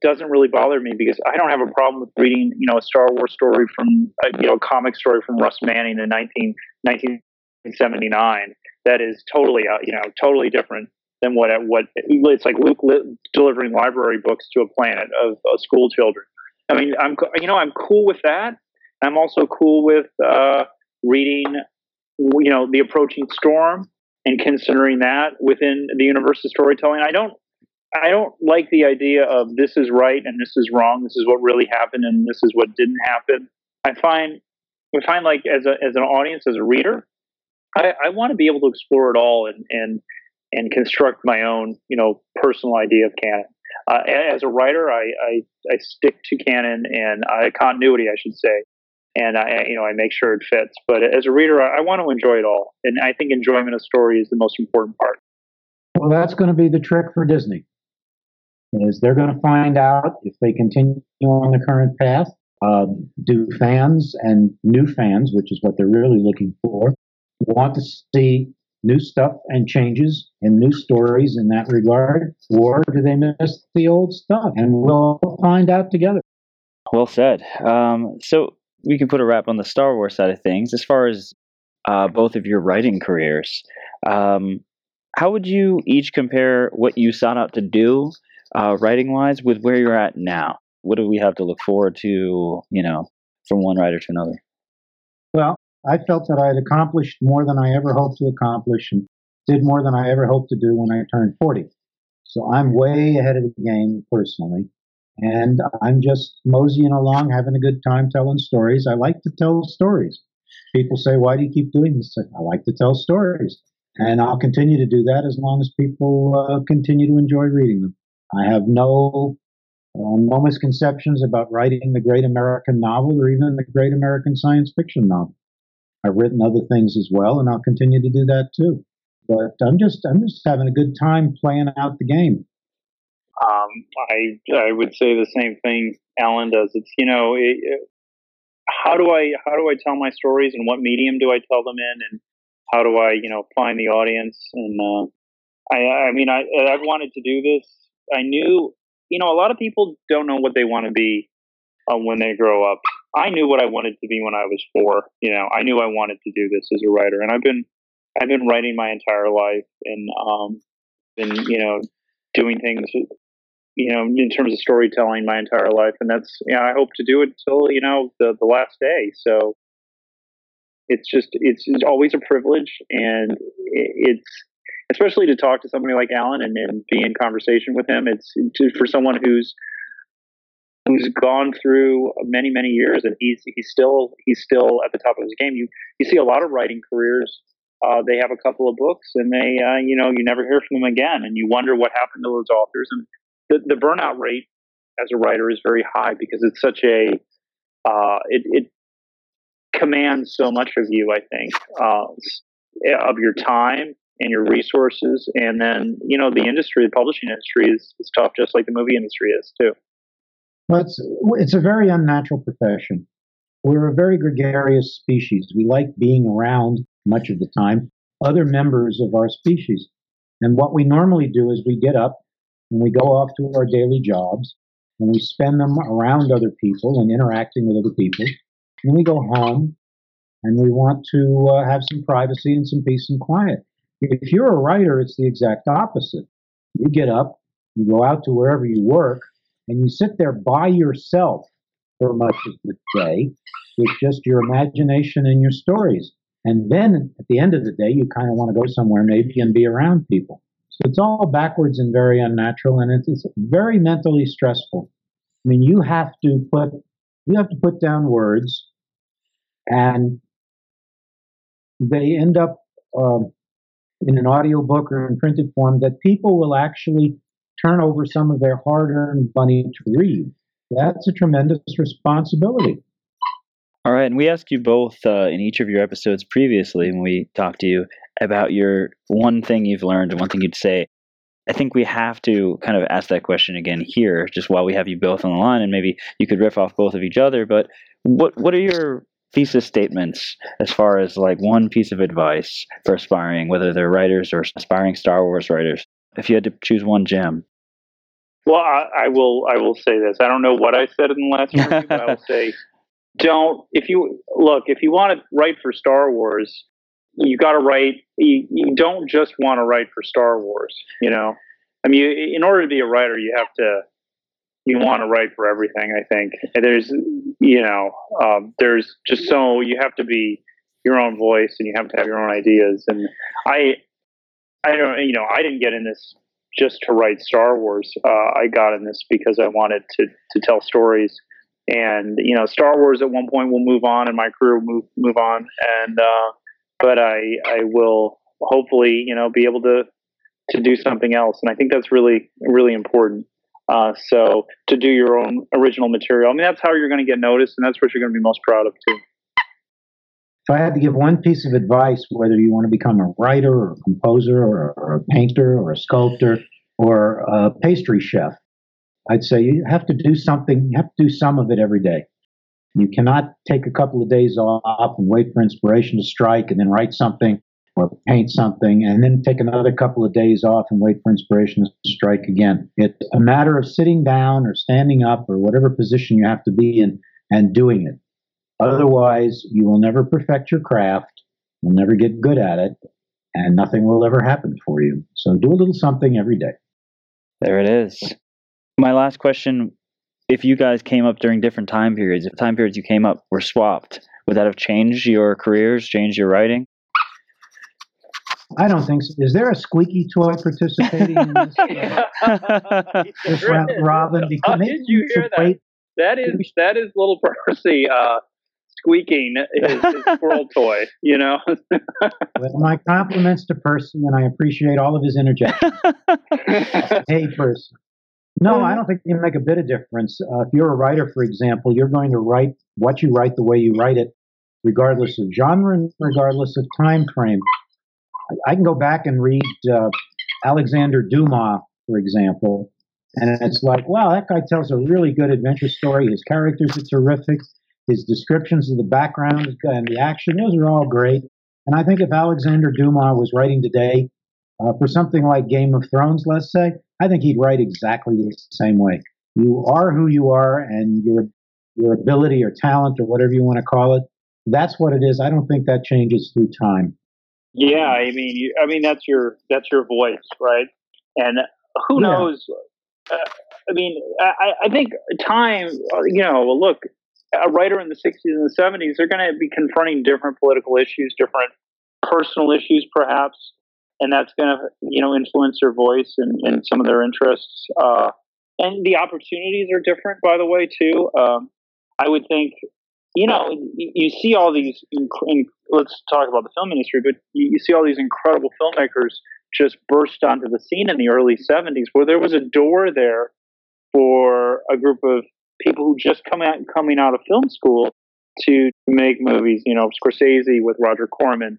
doesn't really bother me because I don't have a problem with reading, you know, a Star Wars story from, a, you know, a comic story from Russ Manning in 19, 1979 that is totally, uh, you know, totally different than what what it's like Luke li- delivering library books to a planet of, of school children. I mean, I'm you know I'm cool with that. I'm also cool with uh, reading, you know, the approaching storm and considering that within the universe of storytelling. I don't I don't like the idea of this is right and this is wrong. This is what really happened and this is what didn't happen. I find I find like as a as an audience, as a reader, I, I want to be able to explore it all and and and construct my own you know personal idea of canon. Uh, as a writer, I, I, I stick to canon and uh, continuity, I should say, and I you know I make sure it fits. But as a reader, I, I want to enjoy it all, and I think enjoyment of story is the most important part. Well, that's going to be the trick for Disney is they're going to find out if they continue on the current path. Uh, do fans and new fans, which is what they're really looking for, want to see new stuff and changes and new stories in that regard, or do they miss the old stuff? And we'll find out together. Well said. Um, so we can put a wrap on the Star Wars side of things. As far as uh, both of your writing careers, um, how would you each compare what you sought out to do uh, writing wise with where you're at now? What do we have to look forward to, you know, from one writer to another? Well, I felt that I had accomplished more than I ever hoped to accomplish and did more than I ever hoped to do when I turned 40. So I'm way ahead of the game personally. And I'm just moseying along, having a good time telling stories. I like to tell stories. People say, Why do you keep doing this? I like to tell stories. And I'll continue to do that as long as people uh, continue to enjoy reading them. I have no uh, no misconceptions about writing the great American novel or even the great American science fiction novel. I've written other things as well, and I'll continue to do that too. But I'm just I'm just having a good time playing out the game. Um, I I would say the same thing Alan does. It's you know it, it, how do I how do I tell my stories and what medium do I tell them in and how do I you know find the audience and uh, I I mean I I've wanted to do this I knew, you know, a lot of people don't know what they want to be uh, when they grow up. I knew what I wanted to be when I was four. You know, I knew I wanted to do this as a writer, and I've been I've been writing my entire life, and um, been you know doing things, you know, in terms of storytelling my entire life, and that's you know I hope to do it till you know the the last day. So it's just it's, it's always a privilege, and it's especially to talk to somebody like Alan and, and be in conversation with him. It's to, for someone who's who's gone through many many years and he's he's still he's still at the top of his game. You you see a lot of writing careers. Uh, they have a couple of books and they uh, you know you never hear from them again, and you wonder what happened to those authors. And the, the burnout rate as a writer is very high because it's such a uh, it, it commands so much of you. I think uh, of your time and your resources. And then, you know, the industry, the publishing industry is, is tough, just like the movie industry is too. Well, it's, it's a very unnatural profession. We're a very gregarious species. We like being around much of the time other members of our species. And what we normally do is we get up and we go off to our daily jobs and we spend them around other people and interacting with other people. And we go home and we want to uh, have some privacy and some peace and quiet. If you're a writer, it's the exact opposite. You get up, you go out to wherever you work, and you sit there by yourself for much of the day with just your imagination and your stories. And then at the end of the day, you kind of want to go somewhere maybe and be around people. So it's all backwards and very unnatural, and it's, it's very mentally stressful. I mean, you have to put you have to put down words, and they end up um, in an audio book or in printed form that people will actually turn over some of their hard-earned money to read. That's a tremendous responsibility. All right, and we asked you both uh, in each of your episodes previously when we talked to you about your one thing you've learned and one thing you'd say. I think we have to kind of ask that question again here, just while we have you both on the line, and maybe you could riff off both of each other. But what what are your thesis statements as far as like one piece of advice for aspiring, whether they're writers or aspiring Star Wars writers? If you had to choose one gem. Well, I, I will. I will say this. I don't know what I said in the last interview, but I will say, don't. If you look, if you want to write for Star Wars, you got to write. You, you don't just want to write for Star Wars. You know, I mean, you, in order to be a writer, you have to. You want to write for everything. I think there's, you know, um, there's just so you have to be your own voice and you have to have your own ideas. And I, I don't, you know, I didn't get in this just to write Star Wars. Uh, I got in this because I wanted to to tell stories. And you know, Star Wars at one point will move on, and my career will move move on. And uh, but I I will hopefully you know be able to to do something else. And I think that's really really important. Uh, so to do your own original material, I mean that's how you're going to get noticed, and that's what you're going to be most proud of too. If I had to give one piece of advice, whether you want to become a writer or a composer or, or a painter or a sculptor or a pastry chef, I'd say you have to do something, you have to do some of it every day. You cannot take a couple of days off and wait for inspiration to strike and then write something or paint something and then take another couple of days off and wait for inspiration to strike again. It's a matter of sitting down or standing up or whatever position you have to be in and doing it. Otherwise, you will never perfect your craft, you'll never get good at it, and nothing will ever happen for you. So do a little something every day. There it is. My last question if you guys came up during different time periods, if time periods you came up were swapped, would that have changed your careers, changed your writing? I don't think so. Is there a squeaky toy participating in this, uh, this round, Robin? Because How did you hear that? Wait. That is that is little Percy uh, squeaking his, his squirrel toy. You know. Well, my compliments to Percy, and I appreciate all of his interjections. hey, Percy. No, I don't think it can make a bit of difference. Uh, if you're a writer, for example, you're going to write what you write the way you write it, regardless of genre and regardless of time frame. I, I can go back and read uh, Alexander Dumas, for example, and it's like, wow, that guy tells a really good adventure story. His characters are terrific. His descriptions of the background and the action, those are all great. And I think if Alexander Dumas was writing today uh, for something like Game of Thrones, let's say, I think he'd write exactly the same way. You are who you are, and your your ability or talent or whatever you want to call it, that's what it is. I don't think that changes through time. Yeah, I mean, you, I mean that's your that's your voice, right? And who Yeah. knows? Uh, I mean, I, I think time. uh, You know, look, a writer in the '60s and the '70s, they're going to be confronting different political issues, different personal issues, perhaps, and that's going to you know influence their voice and, and some of their interests. Uh, and the opportunities are different, by the way, too. Um, I would think you know, you, see all these. Inc- in, let's talk about the film industry, but you, you see all these incredible filmmakers just burst onto the scene in the early '70s, where there was a door there for a group of people who just come out coming out of film school to make movies. You know, Scorsese with Roger Corman,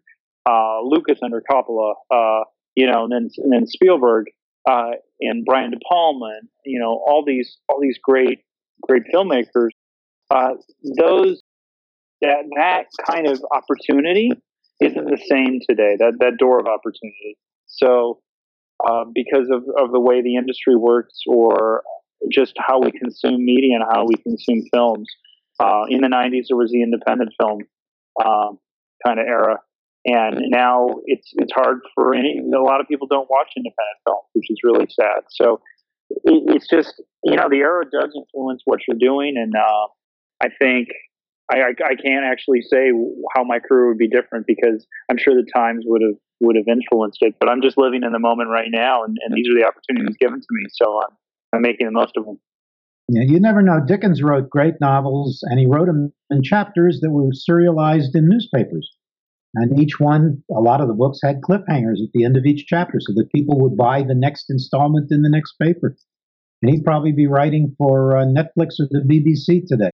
uh, Lucas under Coppola, uh, you know, and then and then Spielberg uh, and Brian De Palma, and you know, all these all these great great filmmakers. Uh, those that that kind of opportunity isn't the same today. That that door of opportunity. So uh, because of, of the way the industry works, or just how we consume media and how we consume films. Uh, in the '90s, there was the independent film um, kind of era, and now it's it's hard for any. A lot of people don't watch independent films, which is really sad. So it, it's just you know the era does influence what you're doing, and uh, I think I, I, I can't actually say how my career would be different because I'm sure the times would have would have influenced it. But I'm just living in the moment right now, and, and these are the opportunities given to me, so I'm I'm making the most of them. Yeah, you never know. Dickens wrote great novels, and he wrote them in chapters that were serialized in newspapers. And each one, a lot of the books had cliffhangers at the end of each chapter so that people would buy the next installment in the next paper. And he'd probably be writing for uh, Netflix or the BBC today.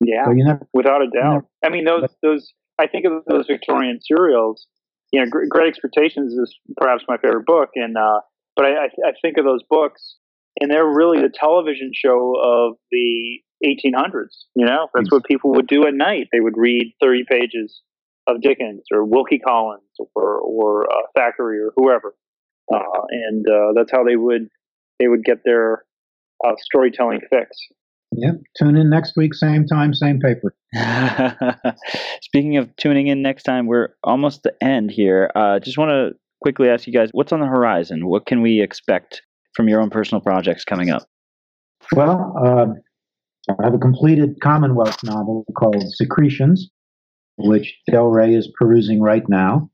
Yeah, so never, without a doubt. Never, I mean, those those I think of those Victorian serials. You know, Great Expectations is perhaps my favorite book, and uh, but I, I think of those books, and they're really the television show of the 1800s. You know, that's what people would do at night. They would read 30 pages of Dickens or Wilkie Collins or or uh, Thackeray or whoever, uh, and uh, that's how they would they would get their uh, storytelling fix. Yep. Tune in next week, same time, same paper. Speaking of tuning in next time, we're almost the end here. Uh, just want to quickly ask you guys what's on the horizon? What can we expect from your own personal projects coming up? Well, uh, I have a completed Commonwealth novel called Secretions, which Del Rey is perusing right now.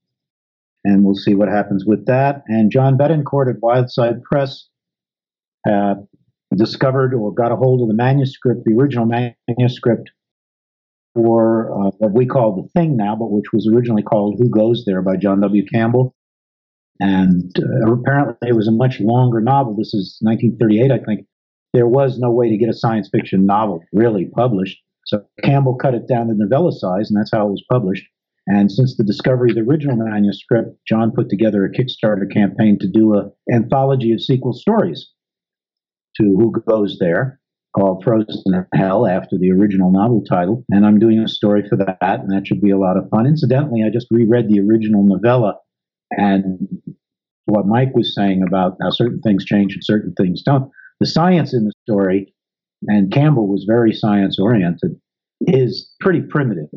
And we'll see what happens with that. And John Betancourt at Wildside Press uh, discovered or got a hold of the manuscript, the original manuscript for uh, what we call The Thing now, but which was originally called Who Goes There by John W. Campbell. And uh, apparently it was a much longer novel. This is 1938, I think. There was no way to get a science fiction novel really published. So Campbell cut it down to novella size, and that's how it was published. And since the discovery of the original manuscript, John put together a Kickstarter campaign to do an anthology of sequel stories to Who Goes There, called Frozen in Hell after the original novel title. And I'm doing a story for that, and that should be a lot of fun. Incidentally, I just reread the original novella, and what Mike was saying about how certain things change and certain things don't. The science in the story and Campbell was very science oriented, is pretty primitive.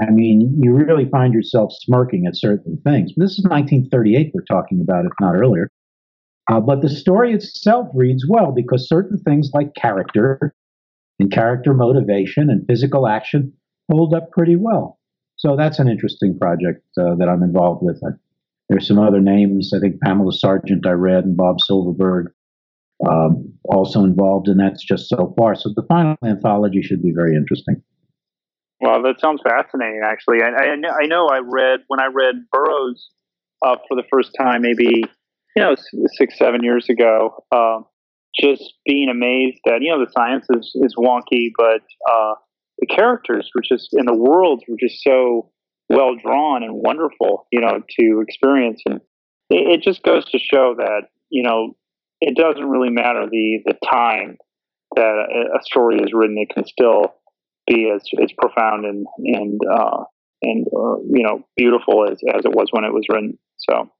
I mean, you really find yourself smirking at certain things. This is 1938 we're talking about, if not earlier. Uh, but the story itself reads well because certain things like character and character motivation and physical action hold up pretty well. So that's an interesting project uh, that I'm involved with. There's some other names. I think Pamela Sargent I read and Bob Silverberg um, also involved, and that's just so far. So the final anthology should be very interesting. Well, that sounds fascinating. Actually, I, I, I know I read when I read Burroughs uh, for the first time, maybe you know six seven years ago. Uh, just being amazed that you know the science is, is wonky, but uh, the characters were just in the worlds were just so well drawn and wonderful. You know, to experience, and it, it just goes to show that you know it doesn't really matter the the time that a story is written. It can still be as, as profound and and uh, and uh, you know beautiful as as it was when it was written. So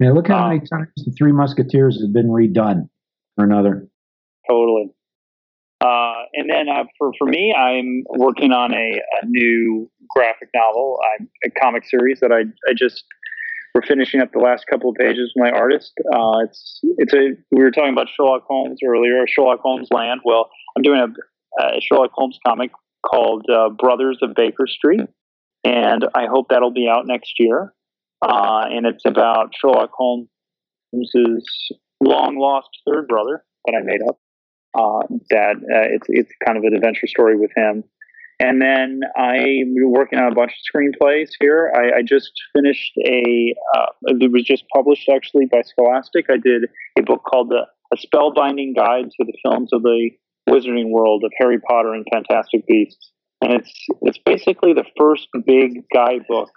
yeah, look how many uh, times the Three Musketeers has been redone or another. Totally. Uh, and then uh, for for me, I'm working on a, a new graphic novel, I'm, a comic series that I I just we're finishing up the last couple of pages with my artist. Uh, it's it's a we were talking about Sherlock Holmes earlier, Sherlock Holmes Land. Well, I'm doing a, a Sherlock Holmes comic called uh, Brothers of Baker Street, and I hope that'll be out next year. Uh, and it's about Sherlock Holmes's long lost third brother that I made up. Uh, that uh, it's it's kind of an adventure story with him and then I'm working on a bunch of screenplays here. I, I just finished a, uh, it was just published actually by Scholastic. I did a book called the, A Spellbinding Guide to the Films of the Wizarding World of Harry Potter and Fantastic Beasts. And it's, it's basically the first big guidebook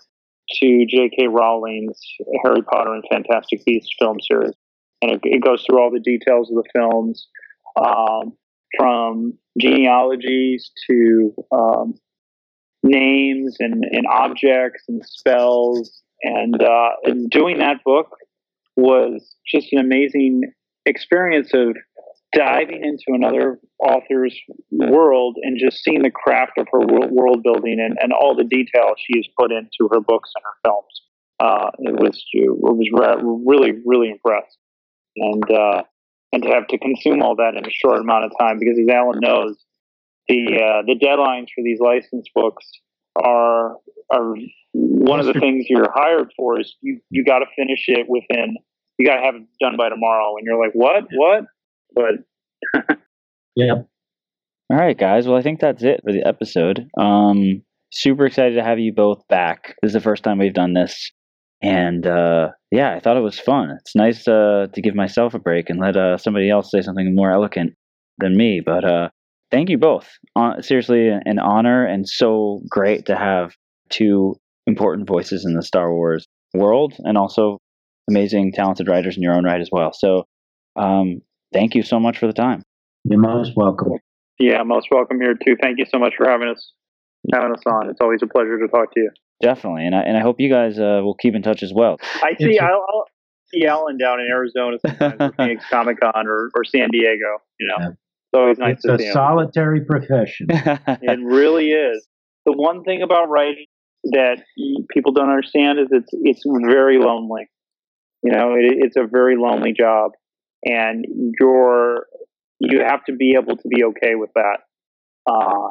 to J.K. Rowling's Harry Potter and Fantastic Beasts film series. And it, it goes through all the details of the films. Um, from genealogies to um, names and, and, objects and spells. And, uh, and doing that book was just an amazing experience of diving into another author's world and just seeing the craft of her world building and, and all the detail she has put into her books and her films. Uh, it was it was really really impressed, and uh, and to have to consume all that in a short amount of time because as Alan knows, the uh, the deadlines for these license books are are one of the things you're hired for is you you got to finish it within you got to have it done by tomorrow and you're like what what but yeah All right, guys. Well, I think that's it for the episode. Um, super excited to have you both back. This is the first time we've done this, and uh, yeah, I thought it was fun. It's nice uh, to give myself a break and let uh, somebody else say something more eloquent than me. But uh, thank you both. Uh, seriously, an honor and so great to have two important voices in the Star Wars world, and also amazing, talented writers in your own right as well. So, um, thank you so much for the time. You're most welcome. yeah most welcome here too thank you so much for having us having us on it's always a pleasure to talk to you Definitely, and I and I hope you guys uh, will keep in touch as well. I see It's a- I'll, I'll see Alan down in Arizona sometimes at Phoenix Comic Con or, or San Diego you know Yeah. it's always nice it's to a see him solitary profession. It really is. The one thing about writing that people don't understand is it's it's very lonely. You know, it, it's a very lonely job, and you're you have to be able to be okay with that, uh,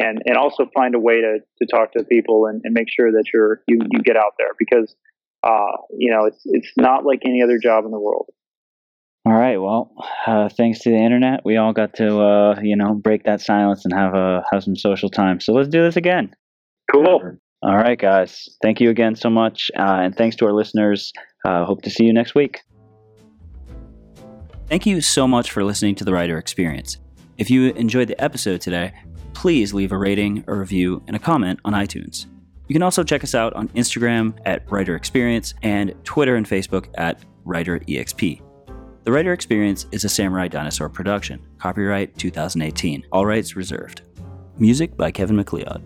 and and also find a way to, to talk to people and, and make sure that you're you, you get out there because uh, you know it's it's not like any other job in the world. All right. Well, uh, thanks to the internet, we all got to uh, you know break that silence and have a have some social time. So let's do this again. Cool. All right, guys. Thank you again so much, uh, and thanks to our listeners. Uh, hope to see you next week. Thank you so much for listening to the Writer Experience. If you enjoyed the episode today, please leave a rating, a review, and a comment on iTunes. You can also check us out on Instagram at Writer Experience and Twitter and Facebook at Writer EXP. The Writer Experience is a Samurai Dinosaur production. Copyright 2018. All rights reserved. Music by Kevin MacLeod.